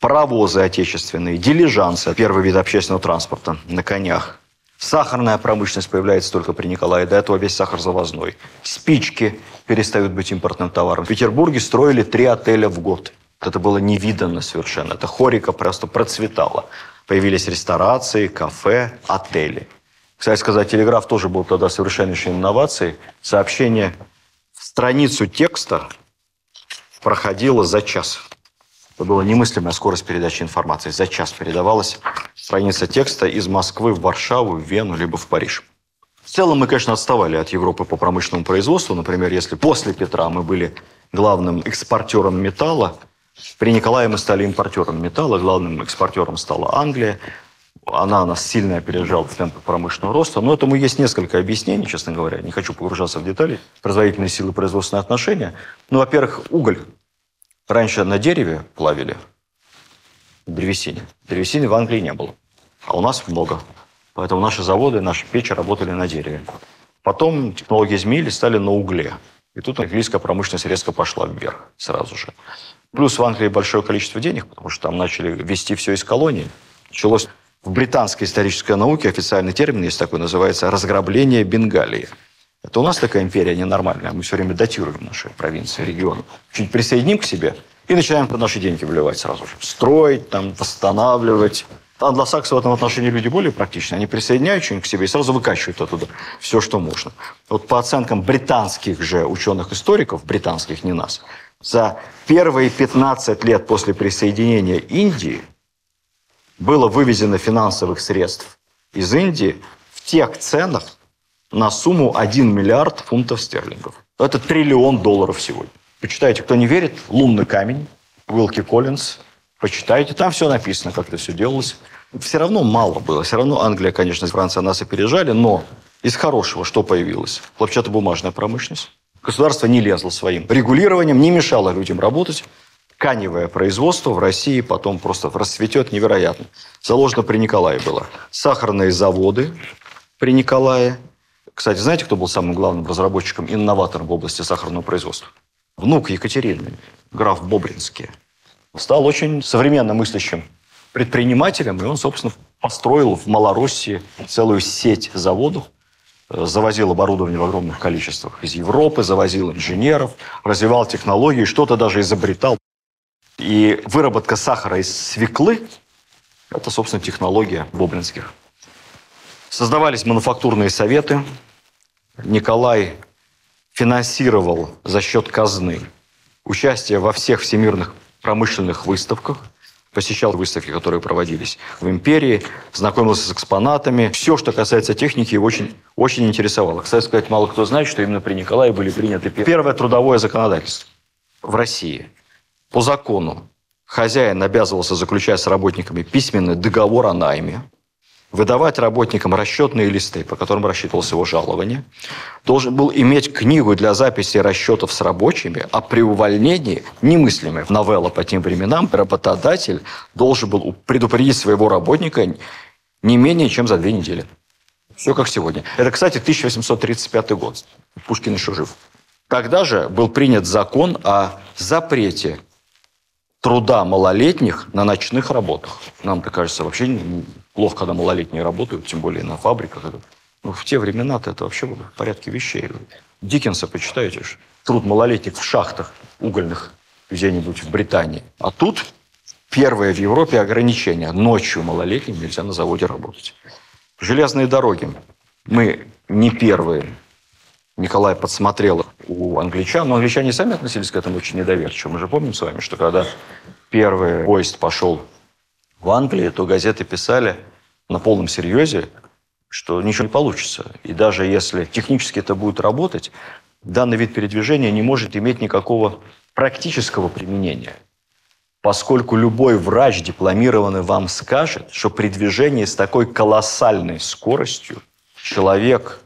паровозы отечественные, дилижансы, первый вид общественного транспорта на конях, Сахарная промышленность появляется только при Николае. До этого весь сахар завозной. Спички перестают быть импортным товаром. В Петербурге строили три отеля в год. Это было невиданно совершенно. Это хорика просто процветала. Появились ресторации, кафе, отели. Кстати сказать, телеграф тоже был тогда совершеннейшей инновацией. Сообщение в страницу текста проходило за час. Это была немыслимая скорость передачи информации. За час передавалась страница текста из Москвы в Варшаву, в Вену, либо в Париж. В целом мы, конечно, отставали от Европы по промышленному производству. Например, если после Петра мы были главным экспортером металла, при Николае мы стали импортером металла, главным экспортером стала Англия. Она нас сильно опережала в темпах промышленного роста. Но этому есть несколько объяснений, честно говоря. Не хочу погружаться в детали. Производительные силы, производственные отношения. Ну, во-первых, уголь Раньше на дереве плавили, древесине. Древесины в Англии не было, а у нас много. Поэтому наши заводы, наши печи работали на дереве. Потом технологии изменились, стали на угле. И тут английская промышленность резко пошла вверх сразу же. Плюс в Англии большое количество денег, потому что там начали вести все из колонии. Началось в британской исторической науке официальный термин есть такой, называется «разграбление Бенгалии». Это у нас такая империя ненормальная. Мы все время датируем наши провинции, регионы. Чуть присоединим к себе и начинаем под наши деньги вливать сразу же. Строить, там, восстанавливать. Англосаксы в этом отношении люди более практичны. Они присоединяют что-нибудь к себе и сразу выкачивают оттуда все, что можно. Вот по оценкам британских же ученых-историков, британских, не нас, за первые 15 лет после присоединения Индии было вывезено финансовых средств из Индии в тех ценах, на сумму 1 миллиард фунтов стерлингов. Это триллион долларов сегодня. Почитайте, кто не верит, «Лунный камень», Уилки Коллинз, почитайте, там все написано, как это все делалось. Все равно мало было, все равно Англия, конечно, и Франция нас опережали, но из хорошего что появилось? Хлопчатобумажная промышленность. Государство не лезло своим регулированием, не мешало людям работать. Тканевое производство в России потом просто расцветет невероятно. Заложено при Николае было. Сахарные заводы при Николае, кстати, знаете, кто был самым главным разработчиком, инноватором в области сахарного производства? Внук Екатерины, граф Бобринский. Стал очень современно мыслящим предпринимателем, и он, собственно, построил в Малороссии целую сеть заводов, э, завозил оборудование в огромных количествах из Европы, завозил инженеров, развивал технологии, что-то даже изобретал. И выработка сахара из свеклы – это, собственно, технология бобринских. Создавались мануфактурные советы, Николай финансировал за счет казны участие во всех всемирных промышленных выставках, посещал выставки, которые проводились в империи, знакомился с экспонатами. Все, что касается техники, его очень, очень интересовало. Кстати сказать, мало кто знает, что именно при Николае были приняты первое трудовое законодательство в России. По закону хозяин обязывался заключать с работниками письменный договор о найме, выдавать работникам расчетные листы, по которым рассчитывалось его жалование, должен был иметь книгу для записи расчетов с рабочими, а при увольнении, немыслимой в новелла по тем временам, работодатель должен был предупредить своего работника не менее чем за две недели. Все как сегодня. Это, кстати, 1835 год. Пушкин еще жив. Тогда же был принят закон о запрете труда малолетних на ночных работах. Нам-то кажется вообще плохо, когда малолетние работают, тем более на фабриках. Ну, в те времена-то это вообще было в порядке вещей. Диккенса почитаете ж. Труд малолетних в шахтах угольных где-нибудь в Британии. А тут первое в Европе ограничение. Ночью малолетним нельзя на заводе работать. Железные дороги. Мы не первые. Николай подсмотрел у англичан, но англичане сами относились к этому очень недоверчиво. Мы же помним с вами, что когда первый поезд пошел в Англии, то газеты писали на полном серьезе, что ничего не получится. И даже если технически это будет работать, данный вид передвижения не может иметь никакого практического применения. Поскольку любой врач дипломированный вам скажет, что при движении с такой колоссальной скоростью человек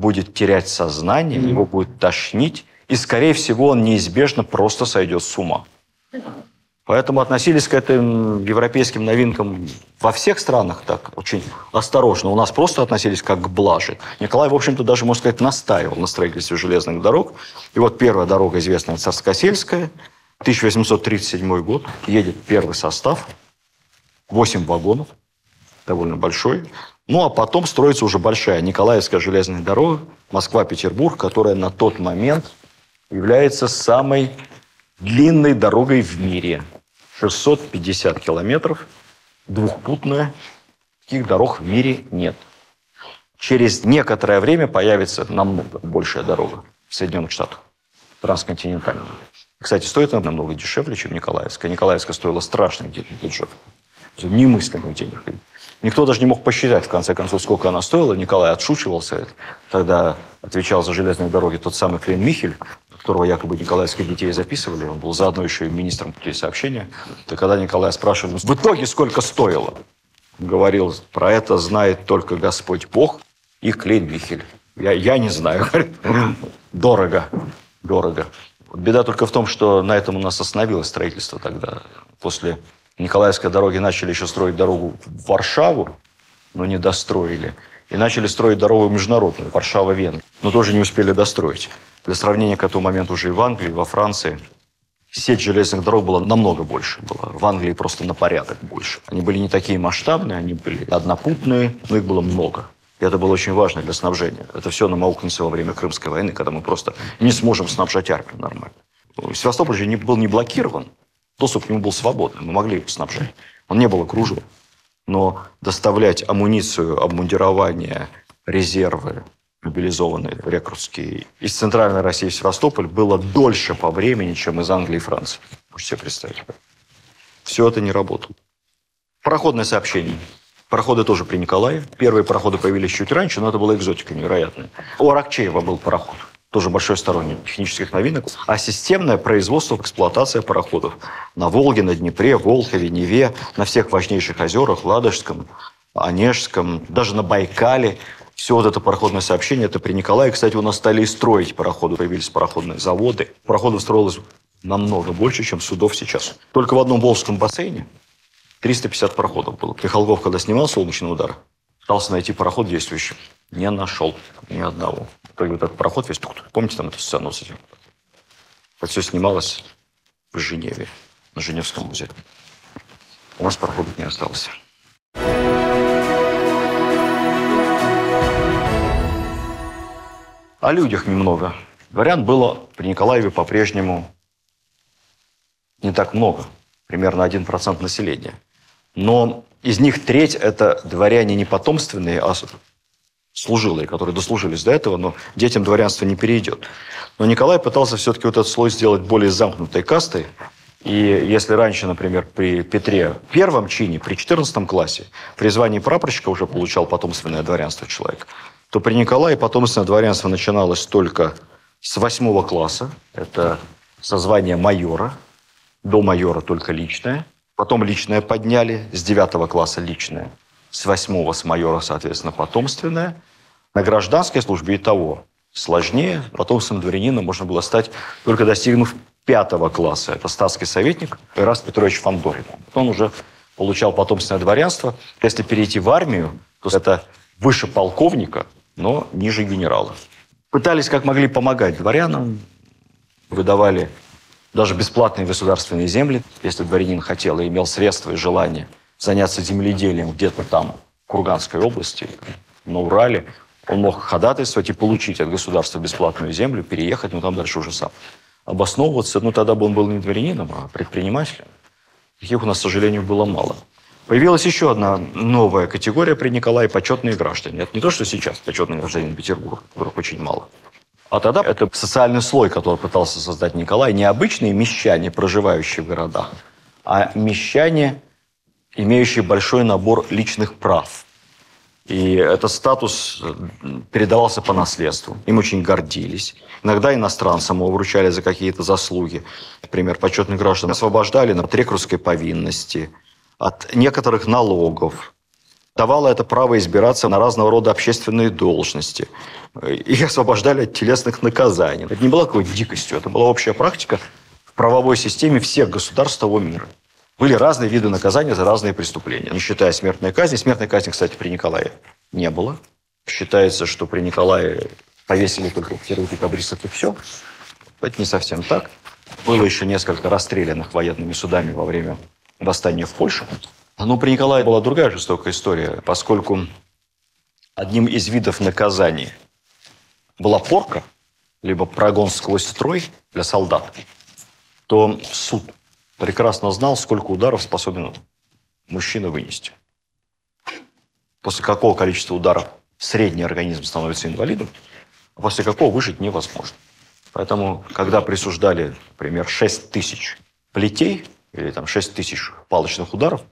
будет терять сознание, его будет тошнить, и, скорее всего, он неизбежно просто сойдет с ума. Поэтому относились к этим европейским новинкам во всех странах так очень осторожно. У нас просто относились как к блаже. Николай, в общем-то, даже, можно сказать, настаивал на строительстве железных дорог. И вот первая дорога, известная Царскосельская, 1837 год, едет первый состав, 8 вагонов, довольно большой. Ну, а потом строится уже большая Николаевская железная дорога, Москва-Петербург, которая на тот момент является самой длинной дорогой в мире. 650 километров, двухпутная. Таких дорог в мире нет. Через некоторое время появится намного большая дорога в Соединенных Штатах, трансконтинентальная. Кстати, стоит она намного дешевле, чем Николаевская. Николаевская стоила страшных денег бюджет. Немыслимых денег. Никто даже не мог посчитать, в конце концов, сколько она стоила. Николай отшучивался. Тогда отвечал за железные дороги тот самый Клейн Михель, которого якобы николаевских детей записывали, он был заодно еще и министром путей сообщения, то когда Николая спрашивали, в итоге сколько стоило? Говорил, про это знает только Господь Бог и Клейн Михель. Я, я не знаю. Дорого. Дорого. Беда только в том, что на этом у нас остановилось строительство тогда. После Николаевской дороги начали еще строить дорогу в Варшаву, но не достроили. И начали строить дорогу международную, Варшава-Венгрия. Но тоже не успели достроить. Для сравнения, к этому моменту уже и в Англии, и во Франции сеть железных дорог была намного больше. Была. В Англии просто на порядок больше. Они были не такие масштабные, они были однопутные, но их было много. И это было очень важно для снабжения. Это все намаукнется во время Крымской войны, когда мы просто не сможем снабжать армию нормально. Севастополь же не, был не блокирован. Доступ к нему был свободный. Мы могли его снабжать. Он не был окружен. Но доставлять амуницию, обмундирование, резервы, мобилизованные рекрутские из Центральной России в Севастополь было дольше по времени, чем из Англии и Франции. Можете себе представить. Все это не работало. Пароходное сообщение. Пароходы тоже при Николае. Первые пароходы появились чуть раньше, но это была экзотика невероятная. У Аракчеева был пароход. Тоже большой сторонник технических новинок. А системное производство, эксплуатация пароходов. На Волге, на Днепре, Волхове, Неве, на всех важнейших озерах, Ладожском, Онежском, даже на Байкале – все вот это пароходное сообщение, это при Николае. Кстати, у нас стали и строить пароходы, появились пароходные заводы. Пароходов строилось намного больше, чем судов сейчас. Только в одном Волжском бассейне 350 пароходов было. Михалков, когда снимал «Солнечный удар», пытался найти пароход действующий. Не нашел ни одного. Вот этот пароход весь... Помните там эту сцену с этим? Это все снималось в Женеве, на Женевском музее. У нас пароходов не осталось. О людях немного. Дворян было при Николаеве по-прежнему не так много. Примерно 1% населения. Но из них треть – это дворяне не потомственные, а служилые, которые дослужились до этого, но детям дворянство не перейдет. Но Николай пытался все-таки вот этот слой сделать более замкнутой кастой. И если раньше, например, при Петре первом чине, при 14 классе, при звании прапорщика уже получал потомственное дворянство человек, то при Николае потомственное дворянство начиналось только с восьмого класса. Это со звания майора. До майора только личное. Потом личное подняли. С девятого класса личное. С восьмого, с майора, соответственно, потомственное. На гражданской службе и того сложнее. Потомственным дворянином можно было стать, только достигнув пятого класса. Это статский советник Ираст Петрович Фандорин. Он уже получал потомственное дворянство. Если перейти в армию, то это выше полковника, но ниже генерала. Пытались как могли помогать дворянам, выдавали даже бесплатные государственные земли, если дворянин хотел и имел средства и желание заняться земледелием где-то там, в Курганской области, на Урале, он мог ходатайствовать и получить от государства бесплатную землю, переехать, но там дальше уже сам. Обосновываться, ну тогда бы он был не дворянином, а предпринимателем. Таких у нас, к сожалению, было мало. Появилась еще одна новая категория при Николае – почетные граждане. Это не то, что сейчас почетные граждане Петербурга, которых очень мало. А тогда это социальный слой, который пытался создать Николай. Не обычные мещане, проживающие в городах, а мещане, имеющие большой набор личных прав. И этот статус передавался по наследству. Им очень гордились. Иногда иностранцам его вручали за какие-то заслуги. Например, почетных граждан освобождали от рекрутской повинности, от некоторых налогов. Давало это право избираться на разного рода общественные должности. И освобождали от телесных наказаний. Это не была какой-то дикостью, это была общая практика в правовой системе всех государств того мира. Были разные виды наказания за разные преступления, не считая смертной казни. Смертной казни, кстати, при Николае не было. Считается, что при Николае повесили только первых декабристов и все. Это не совсем так. Было еще несколько расстрелянных военными судами во время восстания в Польше. Но при Николае была другая жестокая история, поскольку одним из видов наказания была порка, либо прогон сквозь строй для солдат, то суд прекрасно знал, сколько ударов способен мужчина вынести. После какого количества ударов средний организм становится инвалидом, а после какого выжить невозможно. Поэтому, когда присуждали, например, 6 тысяч плетей или там 6 тысяч палочных ударов,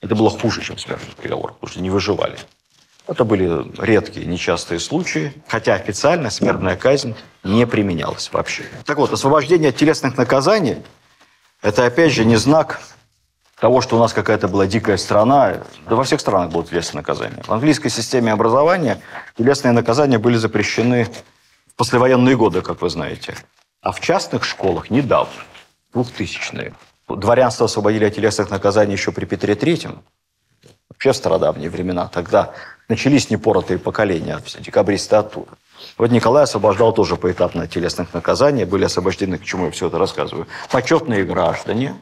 это было хуже, чем смертный приговор, потому что не выживали. Это были редкие, нечастые случаи, хотя официально смертная казнь не применялась вообще. Так вот, освобождение от телесных наказаний – это, опять же, не знак того, что у нас какая-то была дикая страна. Да во всех странах было телесное наказание. В английской системе образования телесные наказания были запрещены в послевоенные годы, как вы знаете. А в частных школах недавно, 2000-е. Дворянство освободили от телесных наказаний еще при Петре Третьем. Вообще в стародавние времена. Тогда начались непоротые поколения, декабристы оттуда. Вот Николай освобождал тоже поэтапно от телесных наказаний. Были освобождены, к чему я все это рассказываю, почетные граждане,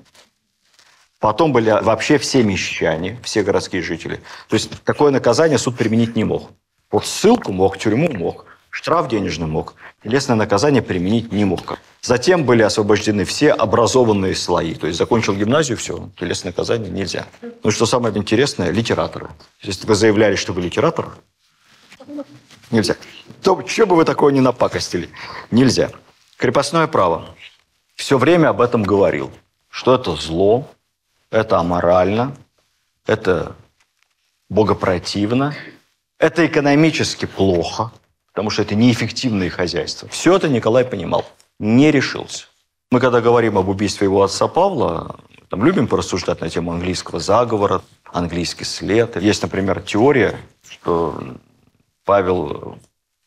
Потом были вообще все мещане, все городские жители. То есть такое наказание суд применить не мог. Вот ссылку мог, тюрьму мог, штраф денежный мог. Телесное наказание применить не мог. Затем были освобождены все образованные слои. То есть закончил гимназию, все, телесное наказание нельзя. Ну что самое интересное, литераторы. Если вы заявляли, что вы литератор, нельзя. То, что бы вы такое не напакостили? Нельзя. Крепостное право. Все время об этом говорил. Что это зло, это аморально, это богопротивно, это экономически плохо, потому что это неэффективные хозяйства. Все это Николай понимал, не решился. Мы когда говорим об убийстве его отца Павла, там любим порассуждать на тему английского заговора, английский след. Есть, например, теория, что Павел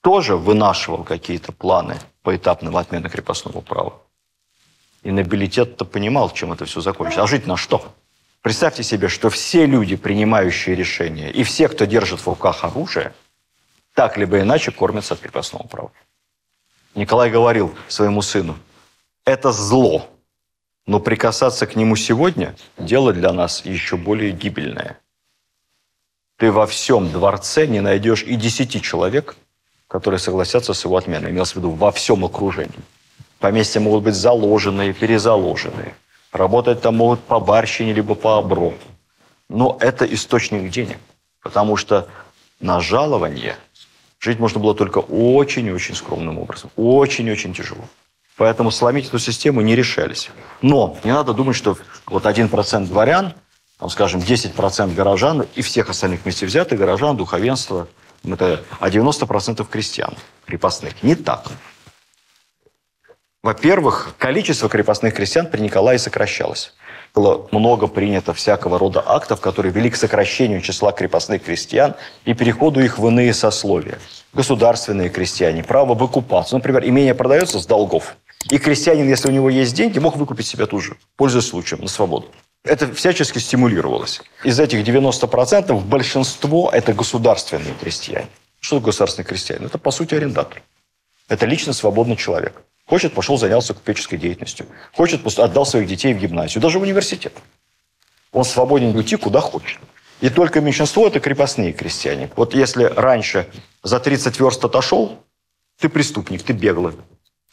тоже вынашивал какие-то планы по этапным отмене крепостного права. И нобилитет-то понимал, чем это все закончится. А жить на что? Представьте себе, что все люди, принимающие решения, и все, кто держит в руках оружие, так либо иначе кормятся от крепостного права. Николай говорил своему сыну, это зло, но прикасаться к нему сегодня – дело для нас еще более гибельное. Ты во всем дворце не найдешь и десяти человек, которые согласятся с его отменой. Имелось в виду во всем окружении. Поместья могут быть заложенные, перезаложенные. Работать там могут по барщине, либо по оброту. Но это источник денег. Потому что на жалование жить можно было только очень-очень скромным образом. Очень-очень тяжело. Поэтому сломить эту систему не решались. Но не надо думать, что вот 1% дворян, там, скажем, 10% горожан и всех остальных вместе взятых, горожан, духовенство, это, а 90% крестьян крепостных. Не так. Во-первых, количество крепостных крестьян при Николае сокращалось. Было много принято всякого рода актов, которые вели к сокращению числа крепостных крестьян и переходу их в иные сословия. Государственные крестьяне, право выкупаться. Например, имение продается с долгов. И крестьянин, если у него есть деньги, мог выкупить себя тут же, пользуясь случаем, на свободу. Это всячески стимулировалось. Из этих 90% большинство – это государственные крестьяне. Что такое государственный крестьянин? Это, по сути, арендатор. Это лично свободный человек. Хочет, пошел, занялся купеческой деятельностью. Хочет, отдал своих детей в гимназию, даже в университет. Он свободен уйти куда хочет. И только меньшинство – это крепостные крестьяне. Вот если раньше за 30 верст отошел, ты преступник, ты беглый.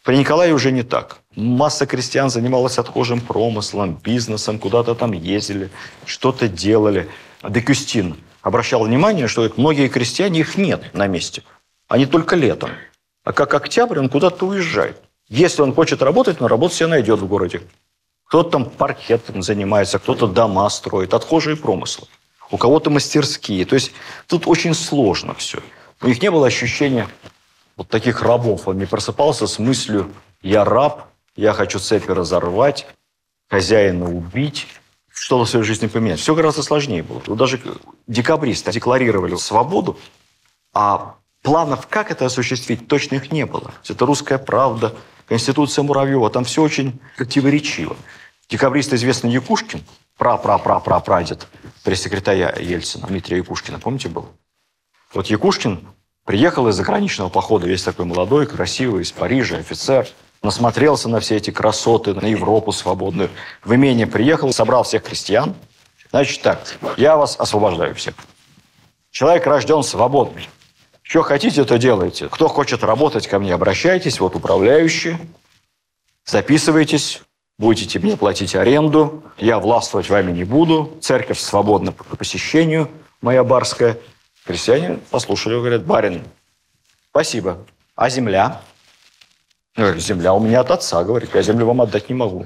При Николае уже не так. Масса крестьян занималась отхожим промыслом, бизнесом, куда-то там ездили, что-то делали. Декюстин обращал внимание, что многие крестьяне, их нет на месте. Они только летом. А как октябрь, он куда-то уезжает. Если он хочет работать, он работу себе найдет в городе. Кто-то там паркетом занимается, кто-то дома строит, отхожие промыслы. У кого-то мастерские. То есть тут очень сложно все. У них не было ощущения вот таких рабов. Он не просыпался с мыслью «я раб, я хочу цепи разорвать, хозяина убить, что-то в своей жизни поменять». Все гораздо сложнее было. Вот даже декабристы декларировали свободу, а планов, как это осуществить, точно их не было. Это русская правда, Конституция Муравьева, там все очень противоречиво. Декабрист известный Якушкин, пра-пра-пра-пра-прадед пресс-секретаря Ельцина, Дмитрия Якушкина, помните, был? Вот Якушкин приехал из заграничного похода, весь такой молодой, красивый, из Парижа, офицер, насмотрелся на все эти красоты, на Европу свободную. В имение приехал, собрал всех крестьян. Значит так, я вас освобождаю всех. Человек рожден свободный. Что хотите, то делайте. Кто хочет работать, ко мне обращайтесь. Вот управляющие. Записывайтесь. Будете мне платить аренду. Я властвовать вами не буду. Церковь свободна по посещению, моя барская. Крестьяне послушали, говорят, барин, спасибо. А земля? Земля у меня от отца, говорит. Я землю вам отдать не могу.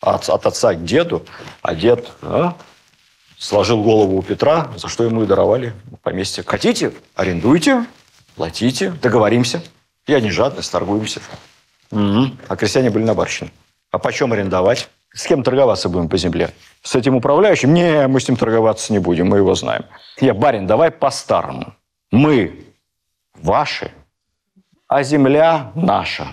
От, от отца к деду, а дед а, сложил голову у Петра, за что ему и даровали поместье. Хотите, арендуйте, платите, договоримся. Я не жадный, торгуемся. Угу. А крестьяне были на барщине. А почем арендовать? С кем торговаться будем по земле? С этим управляющим? Не, мы с ним торговаться не будем, мы его знаем. Я, барин, давай по-старому. Мы ваши, а земля наша.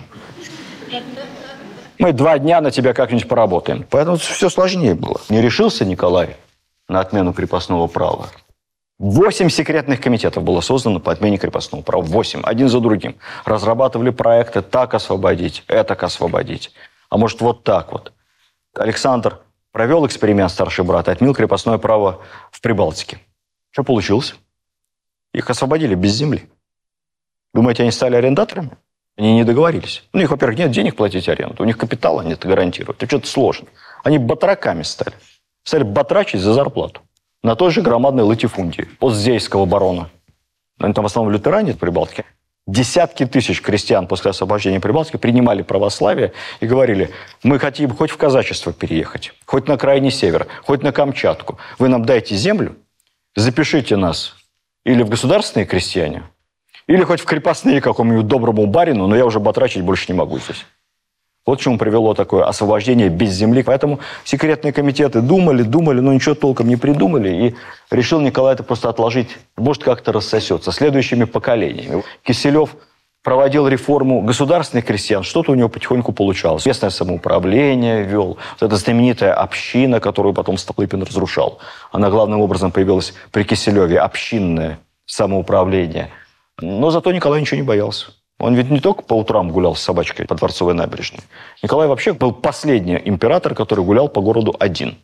Мы два дня на тебя как-нибудь поработаем. Поэтому все сложнее было. Не решился Николай на отмену крепостного права. Восемь секретных комитетов было создано по отмене крепостного права. Восемь, один за другим. Разрабатывали проекты так освободить, это освободить. А может, вот так вот. Александр провел эксперимент старший брат, отменил крепостное право в Прибалтике. Что получилось? Их освободили без земли. Думаете, они стали арендаторами? Они не договорились. У них, во-первых, нет денег платить аренду, у них капитала нет гарантировать. Это что-то сложно. Они батраками стали. Стали батрачить за зарплату. На той же громадной латифундии постзейского барона. Они там в основном лютеране в Прибалтике. Десятки тысяч крестьян после освобождения Прибалтики принимали православие и говорили, мы хотим хоть в казачество переехать, хоть на крайний север, хоть на Камчатку. Вы нам дайте землю, запишите нас или в государственные крестьяне, или хоть в крепостные какому-нибудь доброму барину, но я уже батрачить больше не могу здесь. Вот к чему привело такое освобождение без земли. Поэтому секретные комитеты думали, думали, но ничего толком не придумали. И решил Николай это просто отложить. Может, как-то рассосется следующими поколениями. Киселев проводил реформу государственных крестьян, что-то у него потихоньку получалось. Местное самоуправление вел, вот эта знаменитая община, которую потом Столыпин разрушал. Она главным образом появилась при Киселеве, общинное самоуправление. Но зато Николай ничего не боялся. Он ведь не только по утрам гулял с собачкой по Дворцовой набережной. Николай вообще был последний император, который гулял по городу один.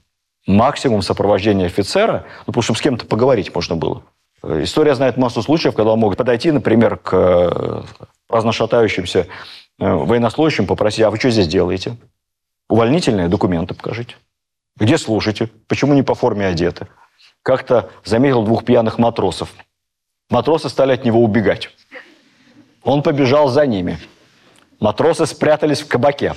Максимум сопровождения офицера, ну, потому что с кем-то поговорить можно было. История знает массу случаев, когда он мог подойти, например, к э, разношатающимся э, военнослужащим, попросить, а вы что здесь делаете? Увольнительные документы покажите. Где служите? Почему не по форме одеты? Как-то заметил двух пьяных матросов. Матросы стали от него убегать. Он побежал за ними. Матросы спрятались в кабаке.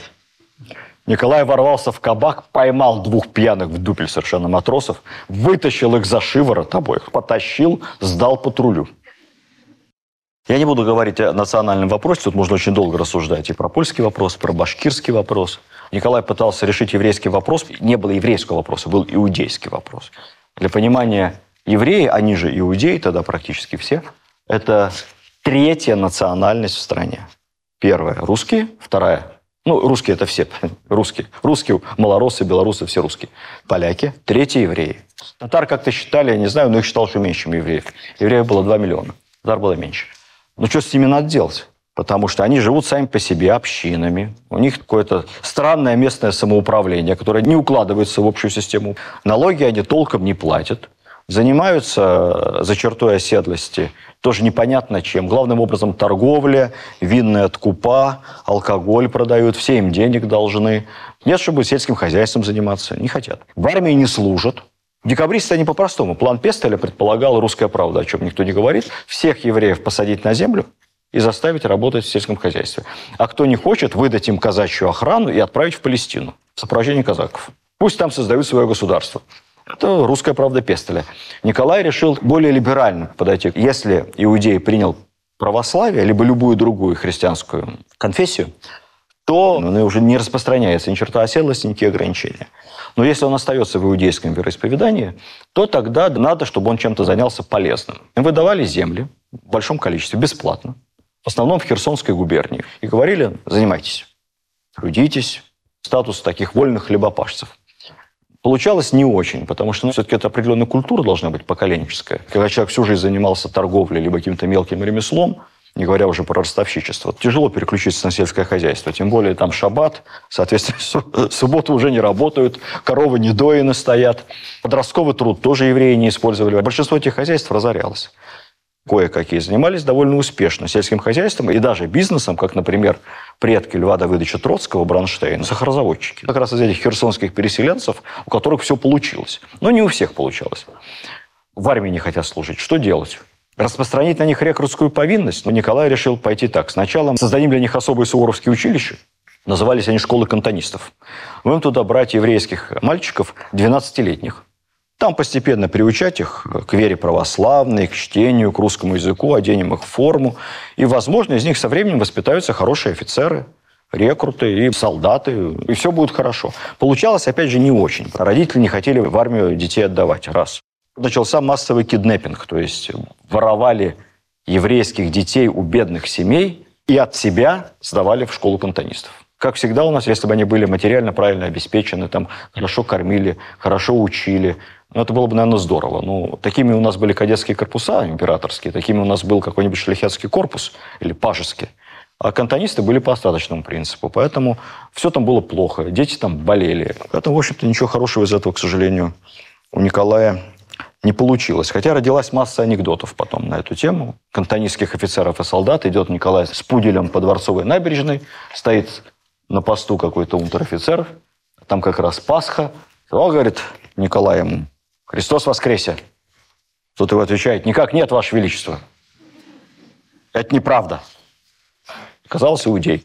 Николай ворвался в кабак, поймал двух пьяных в дупель совершенно матросов, вытащил их за шиворот обоих, потащил, сдал патрулю. Я не буду говорить о национальном вопросе, тут можно очень долго рассуждать и про польский вопрос, про башкирский вопрос. Николай пытался решить еврейский вопрос. Не было еврейского вопроса, был иудейский вопрос. Для понимания евреи, они же иудеи тогда практически все, это третья национальность в стране. Первая – русские, вторая – ну, русские – это все, русские. Русские, малоросы, белорусы – все русские. Поляки, третьи – евреи. Татар как-то считали, я не знаю, но их считал, что меньше, чем евреев. Евреев было 2 миллиона, татар было меньше. Ну, что с ними надо делать? Потому что они живут сами по себе общинами. У них какое-то странное местное самоуправление, которое не укладывается в общую систему. Налоги они толком не платят. Занимаются за чертой оседлости тоже непонятно чем. Главным образом торговля, винная откупа, алкоголь продают, все им денег должны. Нет, чтобы сельским хозяйством заниматься. Не хотят. В армии не служат. Декабристы они по-простому. План Пестеля предполагал, русская правда, о чем никто не говорит, всех евреев посадить на землю и заставить работать в сельском хозяйстве. А кто не хочет, выдать им казачью охрану и отправить в Палестину в сопровождении казаков. Пусть там создают свое государство. Это русская правда Пестеля. Николай решил более либерально подойти. Если иудей принял православие, либо любую другую христианскую конфессию, то он уже не распространяется ни черта оседлости, никакие ограничения. Но если он остается в иудейском вероисповедании, то тогда надо, чтобы он чем-то занялся полезным. Им выдавали земли в большом количестве, бесплатно, в основном в Херсонской губернии. И говорили, занимайтесь, трудитесь, статус таких вольных хлебопашцев. Получалось не очень, потому что ну, все-таки это определенная культура должна быть поколенческая. Когда человек всю жизнь занимался торговлей либо каким-то мелким ремеслом, не говоря уже про ростовщичество. Тяжело переключиться на сельское хозяйство, тем более там шаббат, соответственно, субботы уже не работают, коровы не доины стоят. Подростковый труд тоже евреи не использовали. Большинство этих хозяйств разорялось кое-какие занимались довольно успешно сельским хозяйством и даже бизнесом, как, например, предки Льва Давыдовича Троцкого, Бронштейна, сахарозаводчики. Как раз из этих херсонских переселенцев, у которых все получилось. Но не у всех получалось. В армии не хотят служить. Что делать? Распространить на них рекрутскую повинность? Но Николай решил пойти так. Сначала создадим для них особые суворовские училища. Назывались они школы кантонистов. Будем туда брать еврейских мальчиков 12-летних. Там постепенно приучать их к вере православной, к чтению, к русскому языку, оденем их в форму. И, возможно, из них со временем воспитаются хорошие офицеры, рекруты и солдаты, и все будет хорошо. Получалось, опять же, не очень. Родители не хотели в армию детей отдавать, раз. Начался массовый киднеппинг, то есть воровали еврейских детей у бедных семей и от себя сдавали в школу кантонистов. Как всегда у нас, если бы они были материально правильно обеспечены, там хорошо кормили, хорошо учили, ну, это было бы, наверное, здорово. Ну, такими у нас были кадетские корпуса императорские, такими у нас был какой-нибудь шляхетский корпус или пажеский. А кантонисты были по остаточному принципу. Поэтому все там было плохо. Дети там болели. Поэтому, в общем-то, ничего хорошего из этого, к сожалению, у Николая не получилось. Хотя родилась масса анекдотов потом на эту тему. Кантонистских офицеров и солдат идет Николай с пуделем по Дворцовой набережной, стоит на посту какой-то унтер-офицер, там как раз Пасха. О, говорит Николай ему, Христос воскресе. Тут его отвечает, никак нет, Ваше Величество. Это неправда. Казался иудей.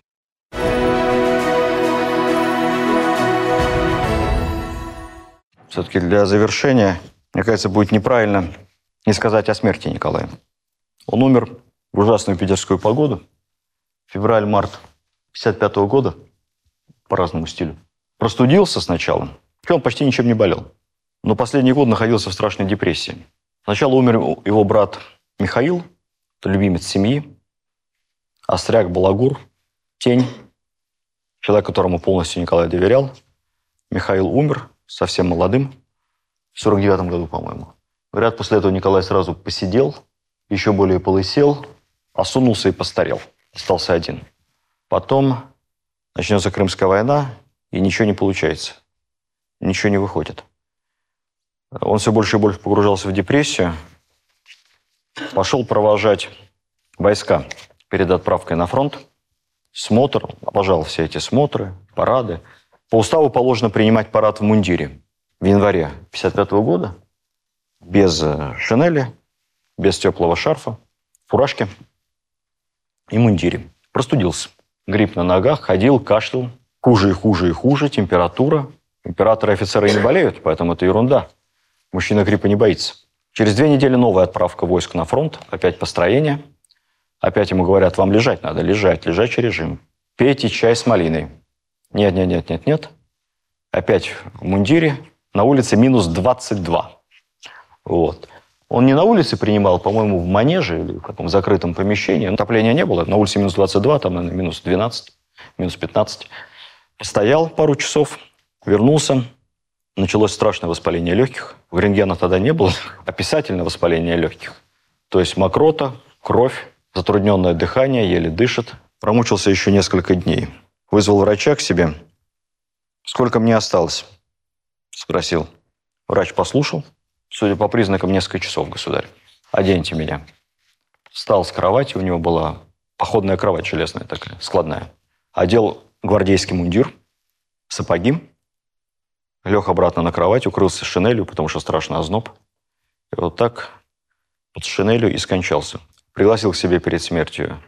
Все-таки для завершения, мне кажется, будет неправильно не сказать о смерти Николая. Он умер в ужасную питерскую погоду. Февраль-март 55 -го года по разному стилю. Простудился сначала. Он почти ничем не болел. Но последний год находился в страшной депрессии. Сначала умер его брат Михаил, любимец семьи, Остряк Балагур, тень, человек, которому полностью Николай доверял. Михаил умер, совсем молодым, в 49 году, по-моему. Говорят, после этого Николай сразу посидел, еще более полысел, осунулся и постарел. Остался один. Потом начнется Крымская война, и ничего не получается. Ничего не выходит. Он все больше и больше погружался в депрессию. Пошел провожать войска перед отправкой на фронт. Смотр, обожал все эти смотры, парады. По уставу положено принимать парад в мундире в январе 55 года, без э, шинели, без теплого шарфа, фуражки и мундире. Простудился. Грипп на ногах, ходил, кашлял. Хуже и хуже и хуже, температура. Императоры и офицеры не болеют, поэтому это ерунда. Мужчина гриппа не боится. Через две недели новая отправка войск на фронт, опять построение. Опять ему говорят, вам лежать надо, лежать, лежачий режим. Пейте чай с малиной. Нет, нет, нет, нет, нет. Опять в мундире, на улице минус 22. Вот. Он не на улице принимал, по-моему, в манеже или в каком закрытом помещении. Отопления не было. На улице минус 22, там, наверное, минус 12, минус 15. Постоял пару часов, вернулся, началось страшное воспаление легких. Рентгена тогда не было, описательное воспаление легких. То есть мокрота, кровь, затрудненное дыхание, еле дышит. Промучился еще несколько дней. Вызвал врача к себе. «Сколько мне осталось?» – спросил. Врач послушал, судя по признакам, несколько часов, государь. Оденьте меня. Встал с кровати, у него была походная кровать железная такая, складная. Одел гвардейский мундир, сапоги, лег обратно на кровать, укрылся шинелью, потому что страшно озноб. И вот так под шинелью и скончался. Пригласил к себе перед смертью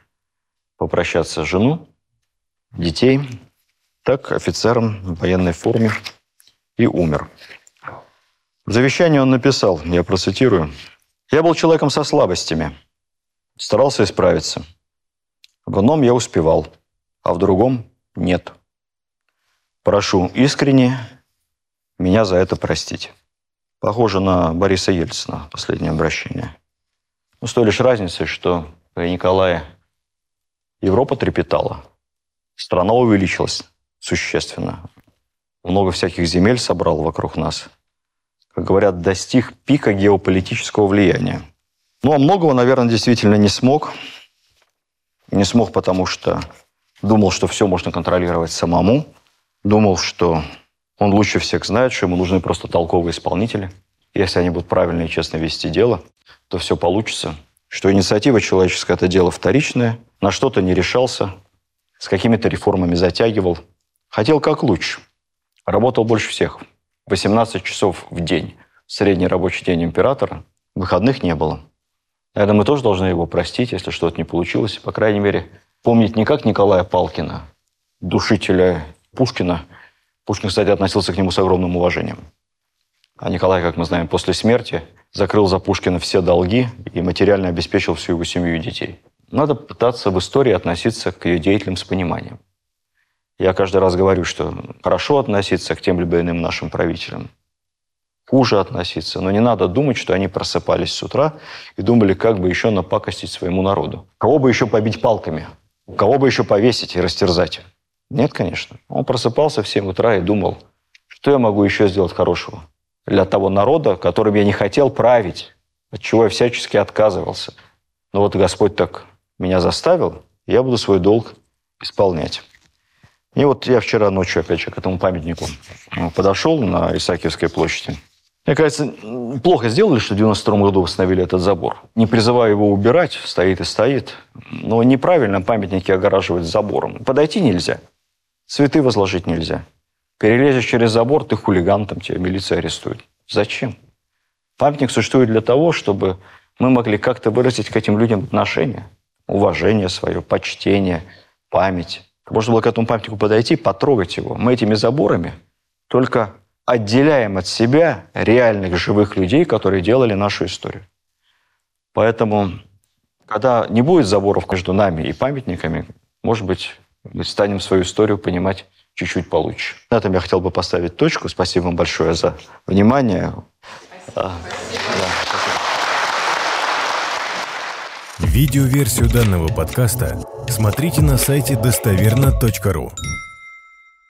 попрощаться жену, детей, так офицером в военной форме и умер. В завещании он написал, я процитирую, «Я был человеком со слабостями, старался исправиться. В одном я успевал, а в другом нет. Прошу искренне меня за это простить». Похоже на Бориса Ельцина, последнее обращение. Но с той лишь разницей, что при Николае Европа трепетала, страна увеличилась существенно. Много всяких земель собрал вокруг нас. Как говорят, достиг пика геополитического влияния. Ну, а многого, наверное, действительно не смог. Не смог, потому что думал, что все можно контролировать самому. Думал, что он лучше всех знает, что ему нужны просто толковые исполнители. Если они будут правильно и честно вести дело, то все получится. Что инициатива человеческая – это дело вторичное, на что-то не решался, с какими-то реформами затягивал. Хотел как лучше. Работал больше всех. 18 часов в день. Средний рабочий день императора. Выходных не было. Наверное, мы тоже должны его простить, если что-то не получилось. По крайней мере, помнить не как Николая Палкина, душителя Пушкина. Пушкин, кстати, относился к нему с огромным уважением. А Николай, как мы знаем, после смерти закрыл за Пушкина все долги и материально обеспечил всю его семью и детей. Надо пытаться в истории относиться к ее деятелям с пониманием. Я каждый раз говорю, что хорошо относиться к тем либо иным нашим правителям, хуже относиться, но не надо думать, что они просыпались с утра и думали, как бы еще напакостить своему народу. Кого бы еще побить палками? Кого бы еще повесить и растерзать? Нет, конечно. Он просыпался в 7 утра и думал, что я могу еще сделать хорошего для того народа, которым я не хотел править, от чего я всячески отказывался. Но вот Господь так меня заставил, я буду свой долг исполнять. И вот я вчера ночью, опять же, к этому памятнику э, подошел на Исаакиевской площади. Мне кажется, плохо сделали, что в 92 году восстановили этот забор. Не призываю его убирать, стоит и стоит. Но неправильно памятники огораживать забором. Подойти нельзя. Цветы возложить нельзя. Перелезешь через забор, ты хулиган, там тебя милиция арестует. Зачем? Памятник существует для того, чтобы мы могли как-то выразить к этим людям отношение, уважение свое, почтение, память. Можно было к этому памятнику подойти, потрогать его. Мы этими заборами только отделяем от себя реальных живых людей, которые делали нашу историю. Поэтому, когда не будет заборов между нами и памятниками, может быть, мы станем свою историю понимать чуть-чуть получше. На этом я хотел бы поставить точку. Спасибо вам большое за внимание. Спасибо. Видеоверсию данного подкаста смотрите на сайте достоверно.ру.